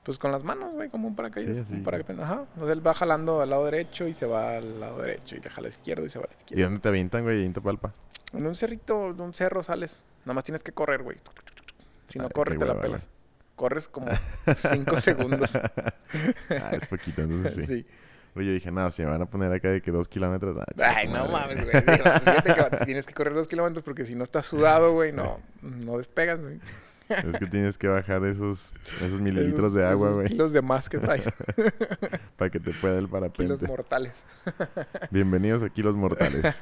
Pues con las manos, güey, como un paracaídas. Sí, así. Un paracaídas. Ajá. O sea, él va jalando al lado derecho y se va al lado derecho y le jala al izquierdo y se va al ¿Y izquierdo. dónde te avientan, güey? En Topalpa. En un cerrito, de un cerro sales. Nada más tienes que correr, güey. Si no Ay, corres, qué te la pelas. Corres como cinco segundos. ah, es poquito, entonces sí. sí. Oye, yo dije, no, si me van a poner acá de que dos kilómetros. ah, Ay, no madre, mames, güey. Fíjate que tienes que correr dos kilómetros porque si no estás sudado, güey, no, no despegas, güey. Es que tienes que bajar esos, esos mililitros Esos- de agua, güey, kilos de más que traes. para que te pueda el kilos parapente. mortales. Bienvenidos a Kilos Mortales.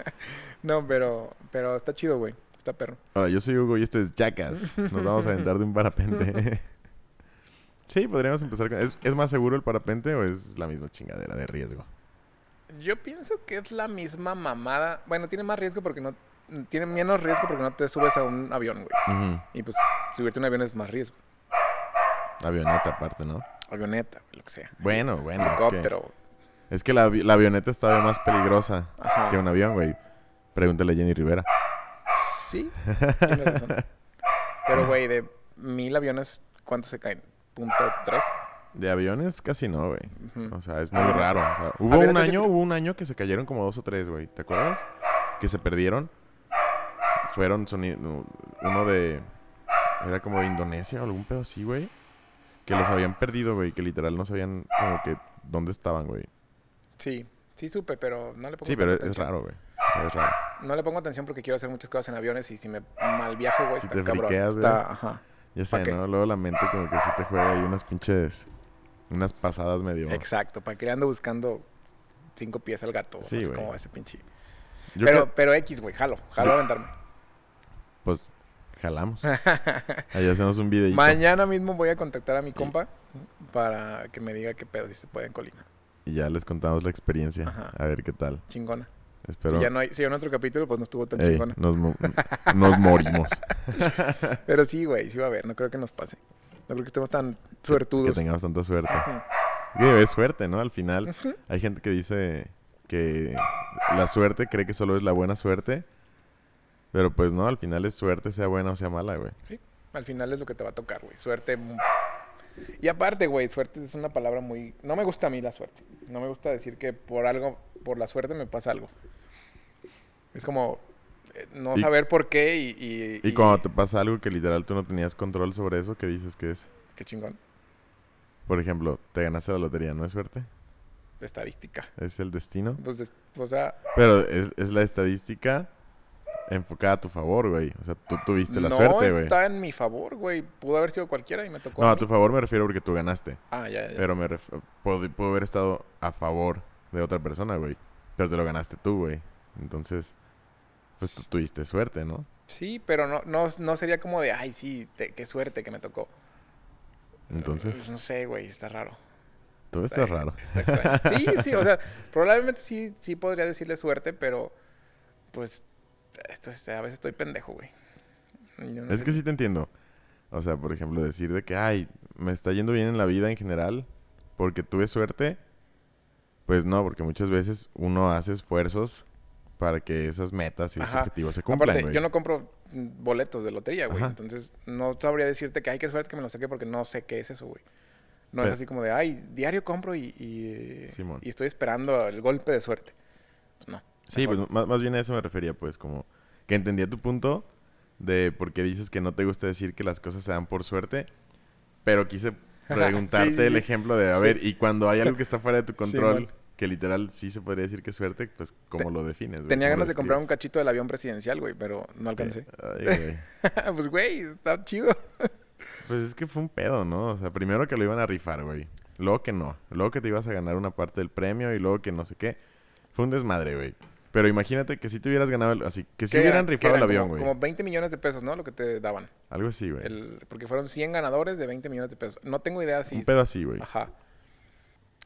no, pero, pero está chido, güey. Está perro. Ahora, yo soy Hugo y esto es Jackass. Nos vamos a aventar de un parapente. Sí, podríamos empezar con... ¿Es, ¿Es más seguro el parapente o es la misma chingadera de riesgo? Yo pienso que es la misma mamada. Bueno, tiene más riesgo porque no... Tiene menos riesgo porque no te subes a un avión, güey. Y pues, subirte a un avión es más riesgo. Avioneta aparte, ¿no? Avioneta, lo que sea. Bueno, bueno. Es que, Helicóptero. es que la, la avioneta es todavía más peligrosa Ajá. que un avión, güey. Pregúntale a Jenny Rivera. Sí, tienes razón. Pero, güey, de mil aviones, ¿cuántos se caen? ¿Punto tres? De aviones casi no, güey. O sea, es muy raro. o sea, hubo ver, un ¿qué te- año, hubo un año que se cayeron como dos o tres, güey. ¿Te acuerdas? Que se perdieron. Fueron soni- uno de... Era como de Indonesia o algún pedo así, güey. Que los habían perdido, güey. Que literal no sabían como que dónde estaban, güey. Sí, sí supe, pero no le pongo Sí, pero es, raro, güey. O sea, es raro. No le pongo atención porque quiero hacer muchas cosas en aviones y si me mal viajo, güey, Si está te cabrón. friqueas, está, ajá. Ya sé. ¿no? Luego la mente como que sí te juega ahí unas pinches... Unas pasadas medio. Exacto, para que ando buscando cinco pies al gato. Sí, no sé güey. cómo va ese pinche. Yo pero, pero X, güey, jalo, jalo a aventarme. pues jalamos. Ahí hacemos un videito. Mañana mismo voy a contactar a mi compa para que me diga qué pedo si se puede en Colina. Y ya les contamos la experiencia. Ajá. A ver qué tal. Chingona. Espero. Si ya no hay, si hay otro capítulo, pues no estuvo tan Ey, chingona. nos, mo- nos morimos. Pero sí, güey, sí va a haber. No creo que nos pase. No creo que estemos tan suertudos. Que tengamos tanta suerte. Que es suerte, ¿no? Al final, hay gente que dice que la suerte cree que solo es la buena suerte. Pero pues no, al final es suerte, sea buena o sea mala, güey. Al final es lo que te va a tocar, güey. Suerte. Y aparte, güey, suerte es una palabra muy... No me gusta a mí la suerte. No me gusta decir que por algo, por la suerte me pasa algo. Es como eh, no Y- saber por qué y... Y, Y cuando te pasa algo que literal tú no tenías control sobre eso, ¿qué dices que es? Qué chingón. Por ejemplo, te ganaste la lotería, ¿no es suerte? Estadística. Es el destino. Pues, o sea, Pero es, es la estadística enfocada a tu favor, güey. O sea, tú tuviste la no suerte, güey. está en mi favor, güey. Pudo haber sido cualquiera y me tocó No, a tu favor me refiero porque tú ganaste. Ah, ya, ya. Pero me ref- pudo, pudo haber estado a favor de otra persona, güey. Pero te lo ganaste tú, güey. Entonces, pues tú tuviste suerte, ¿no? Sí, pero no, no, no sería como de, ay, sí, te- qué suerte que me tocó. Entonces, Eh, No sé, güey, está raro. todo esto es raro. Está extraño. Sí, sí, o sea, probablemente sí, sí podría decirle suerte, pero pues esto es- a veces estoy pendejo, güey. No Es sé que sí te entiendo. O sea, por ejemplo, decir de que, ay, me está yendo bien en la vida en general porque tuve suerte. Pues no, porque muchas veces uno hace esfuerzos para que esas metas y esos Ajá. objetivos se cumplan, Aparte, güey. yo no compro mm, boletos de lotería, güey. Ajá. Entonces, no sabría decirte que hay que suerte que me lo saqué porque no sé qué es eso, güey. No es así como de, ay, diario compro y, y, y estoy esperando el golpe de suerte. Pues no. Sí, pues más, más bien a eso me refería, pues, como que entendía tu punto de por qué dices que no te gusta decir que las cosas se dan por suerte, pero quise preguntarte Sí, sí, el sí. ejemplo de, a ver, y cuando hay algo que está fuera de tu control, que literal sí se podría decir que es suerte, pues, ¿cómo lo defines? güey? Tenía ¿Cómo lo ganas de comprar un cachito del avión presidencial, güey, pero no alcancé. Ay, güey. pues, güey, está chido. Pues es que fue un pedo, ¿no? O sea, primero que lo iban a rifar, güey. Luego que no. Luego que te ibas a ganar una parte del premio y luego que no sé qué. Fue un desmadre, güey. Pero imagínate que si te hubieras ganado, el- así, que si ¿Qué hubieran rifado el avión, Como- güey. Como 20 millones de pesos, ¿no? Lo que te daban. Algo así, güey. Porque fueron 100 ganadores de 20 millones de pesos. No tengo idea si... Un pedo así, güey. Ajá.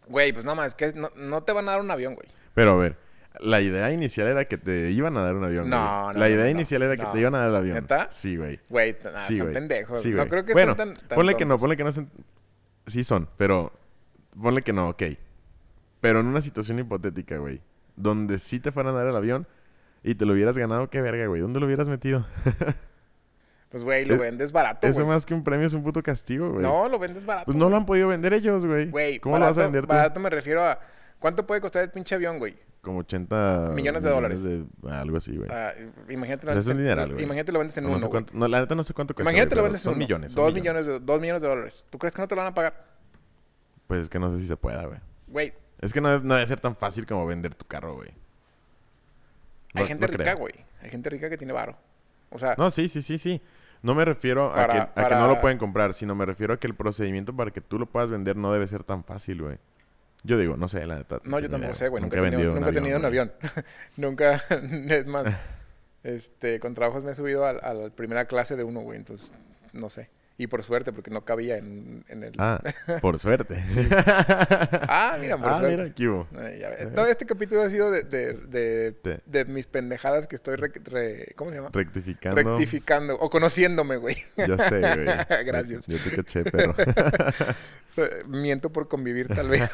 Güey, pues nada más, es que no, no te van a dar un avión, güey. Pero a ver, la idea inicial era que te iban a dar un avión, No, güey. no, La idea no, inicial era que te iban a dar el avión. ¿Neta? Sí, güey. Güey, nada, Sí, tan güey. pendejos. Sí, no creo que bueno, estén tan, tan ponle que no, ponle que no se... Sí son, pero... Ponle que no, ok. Pero en una situación hipotética, güey. Donde sí te fueran a dar el avión y te lo hubieras ganado, qué verga, güey. ¿Dónde lo hubieras metido? Pues, güey, lo Es- vendes barato, Eso güey. más que un premio es un puto castigo, güey. No, lo vendes barato. Pues no lo han podido vender ellos, güey. Güey, ¿Cómo lo vas a vender tú? Barato me refiero a... ¿Cuánto puede costar el pinche avión, güey? Como 80... Millones de dólares. de- algo así, güey. Ah, imagínate, Pues lo es vendes un en- dineral, güey. Imagínate lo vendes en no, uno, sé güey. cuánto, no, la neta no sé cuánto cuesta. Imagínate güey, lo vendes en uno. millones. son Dos millones, millones. de, dos millones de dólares. ¿Tú crees que no te lo van a pagar? Pues es que no sé si se pueda, güey. Güey, Es que no, no debe ser tan fácil como vender tu carro, güey. hay gente no rica, güey. Hay gente rica que tiene varo. O sea, No, sí, sí, sí, sí. No me refiero a, Para- que, a que no lo pueden comprar, sino me refiero a que el procedimiento para que tú lo puedas vender no debe ser tan fácil, güey. Yo digo, no sé, la neta. no, yo tampoco sé, güey. Nunca, he tenido, nunca he tenido un avión. nunca, es más, este, con trabajos me he subido a, a la primera clase de uno, güey. Entonces, no sé. Y por suerte, porque no cabía en, en el... Ah, por suerte. Ah, mira, por ah, suerte. mira, ves. Todo este capítulo ha sido de, de, de, de mis pendejadas que estoy... re- re- ¿Cómo se llama? Rectificando. Rectificando. O conociéndome, güey. Ya sé, güey. Gracias. Yo, yo te caché, pero... Miento por convivir, tal vez.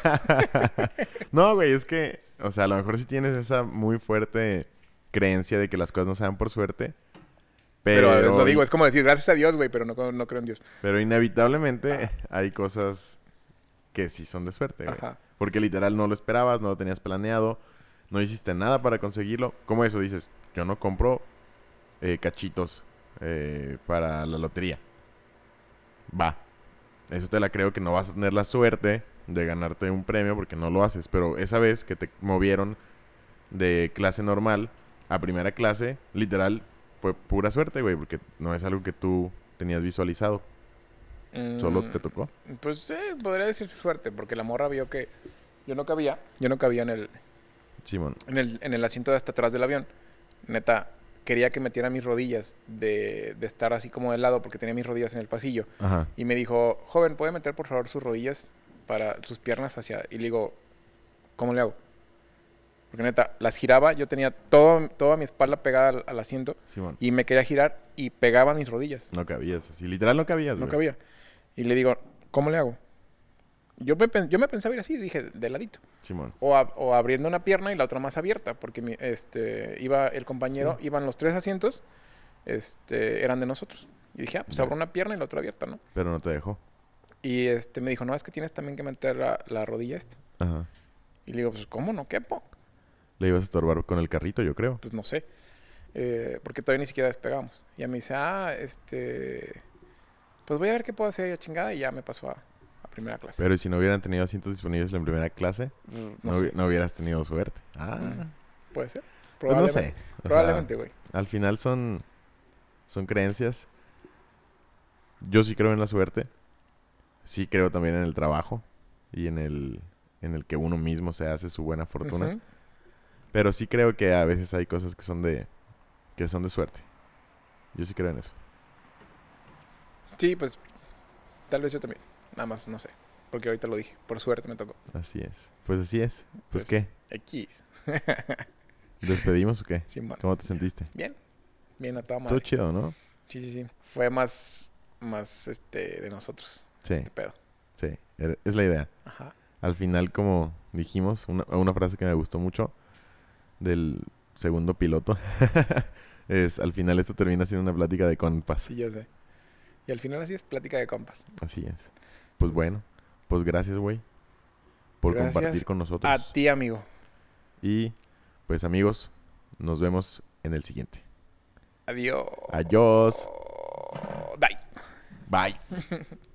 no, güey, es que... O sea, a lo mejor sí tienes esa muy fuerte creencia de que las cosas no se dan por suerte. Pero, Pero, lo digo, es como decir gracias a Dios, güey, pero no, no creo en Dios. pero inevitablemente hay cosas que sí son de suerte, güey. Porque literal no lo esperabas, no lo tenías planeado, no hiciste nada para conseguirlo. ¿Cómo eso? Dices, yo no compro eh, cachitos eh, para la lotería. Va. Eso te la creo que no vas a tener la suerte de ganarte un premio porque no lo haces. Pero esa vez que te movieron de clase normal a primera clase, literal, fue pura suerte, güey, porque no es algo que tú tenías visualizado. ¿Solo Mm, te tocó? Pues eh, podría decirse suerte, porque la morra vio que yo no cabía, yo no cabía en el, Simón. en el, en el asiento de hasta atrás del avión. Neta, quería que metiera mis rodillas de, de estar así como de lado, porque tenía mis rodillas en el pasillo. Ajá. Y me dijo, joven, ¿puede meter por favor sus rodillas para sus piernas hacia... Y le digo, ¿cómo le hago? Porque neta, las giraba, yo tenía todo, toda mi espalda pegada al, al asiento y me quería girar y pegaba mis rodillas. No cabías así. Literal no cabías, No güey. cabía. Y le digo, ¿cómo le hago? Yo me, yo me pensaba ir así, dije, de ladito. Simón. O, ab- o abriendo una pierna y la otra más abierta, porque mi- este, iba el compañero, iban los tres asientos, este, eran de nosotros. Y dije, ah, pues abro una pierna y la otra abierta, ¿no? Pero no te dejó. Y este, me dijo, no, es que tienes también que meter la, la rodilla esta. Ajá. Y le digo, pues, ¿cómo no quepo? Le ibas a estorbar con el carrito, yo creo. Pues no sé. Eh, porque todavía ni siquiera despegamos. Y ya me dice, ah, este, pues voy a ver qué puedo hacer ya chingada. Y ya me pasó a, a primera clase. Pero ¿y si no hubieran tenido asientos disponibles en primera clase, Mm, no, no, hubi- sé. no hubieras tenido suerte. Ah. Mm, Puede ser. Pues no sé. O Probablemente, güey. al final son, son creencias. Yo sí creo en la suerte. Sí creo también en el trabajo. Y en el, en el que uno mismo se hace su buena fortuna. Ujú. Pero sí creo que a veces hay cosas que son de, que son de suerte. Yo sí creo en eso. Sí, pues, tal vez yo también. Nada más, no sé. Porque ahorita lo dije. Por suerte me tocó. Así es. Pues así es. Pues, Pues, ¿qué? X. ¿Despedimos o qué? Sin mal. ¿Cómo te sentiste? Bien. Bien a toda Todo madre. chido, ¿no? Sí, sí, sí. Fue más, más, este, de nosotros. Sí, Este pedo. sí. er- Es la idea. Ajá. Al final, como dijimos, una, una frase que me gustó mucho del segundo piloto es, al final esto termina siendo una plática de compas. Sí, ya sé. Y al final así es plática de compas. Así es. Pues bueno, pues gracias, güey, por Gracias compartir con A nosotros. ti, amigo. Y pues amigos, nos vemos en el siguiente. Adiós. Adiós. Bye. Bye.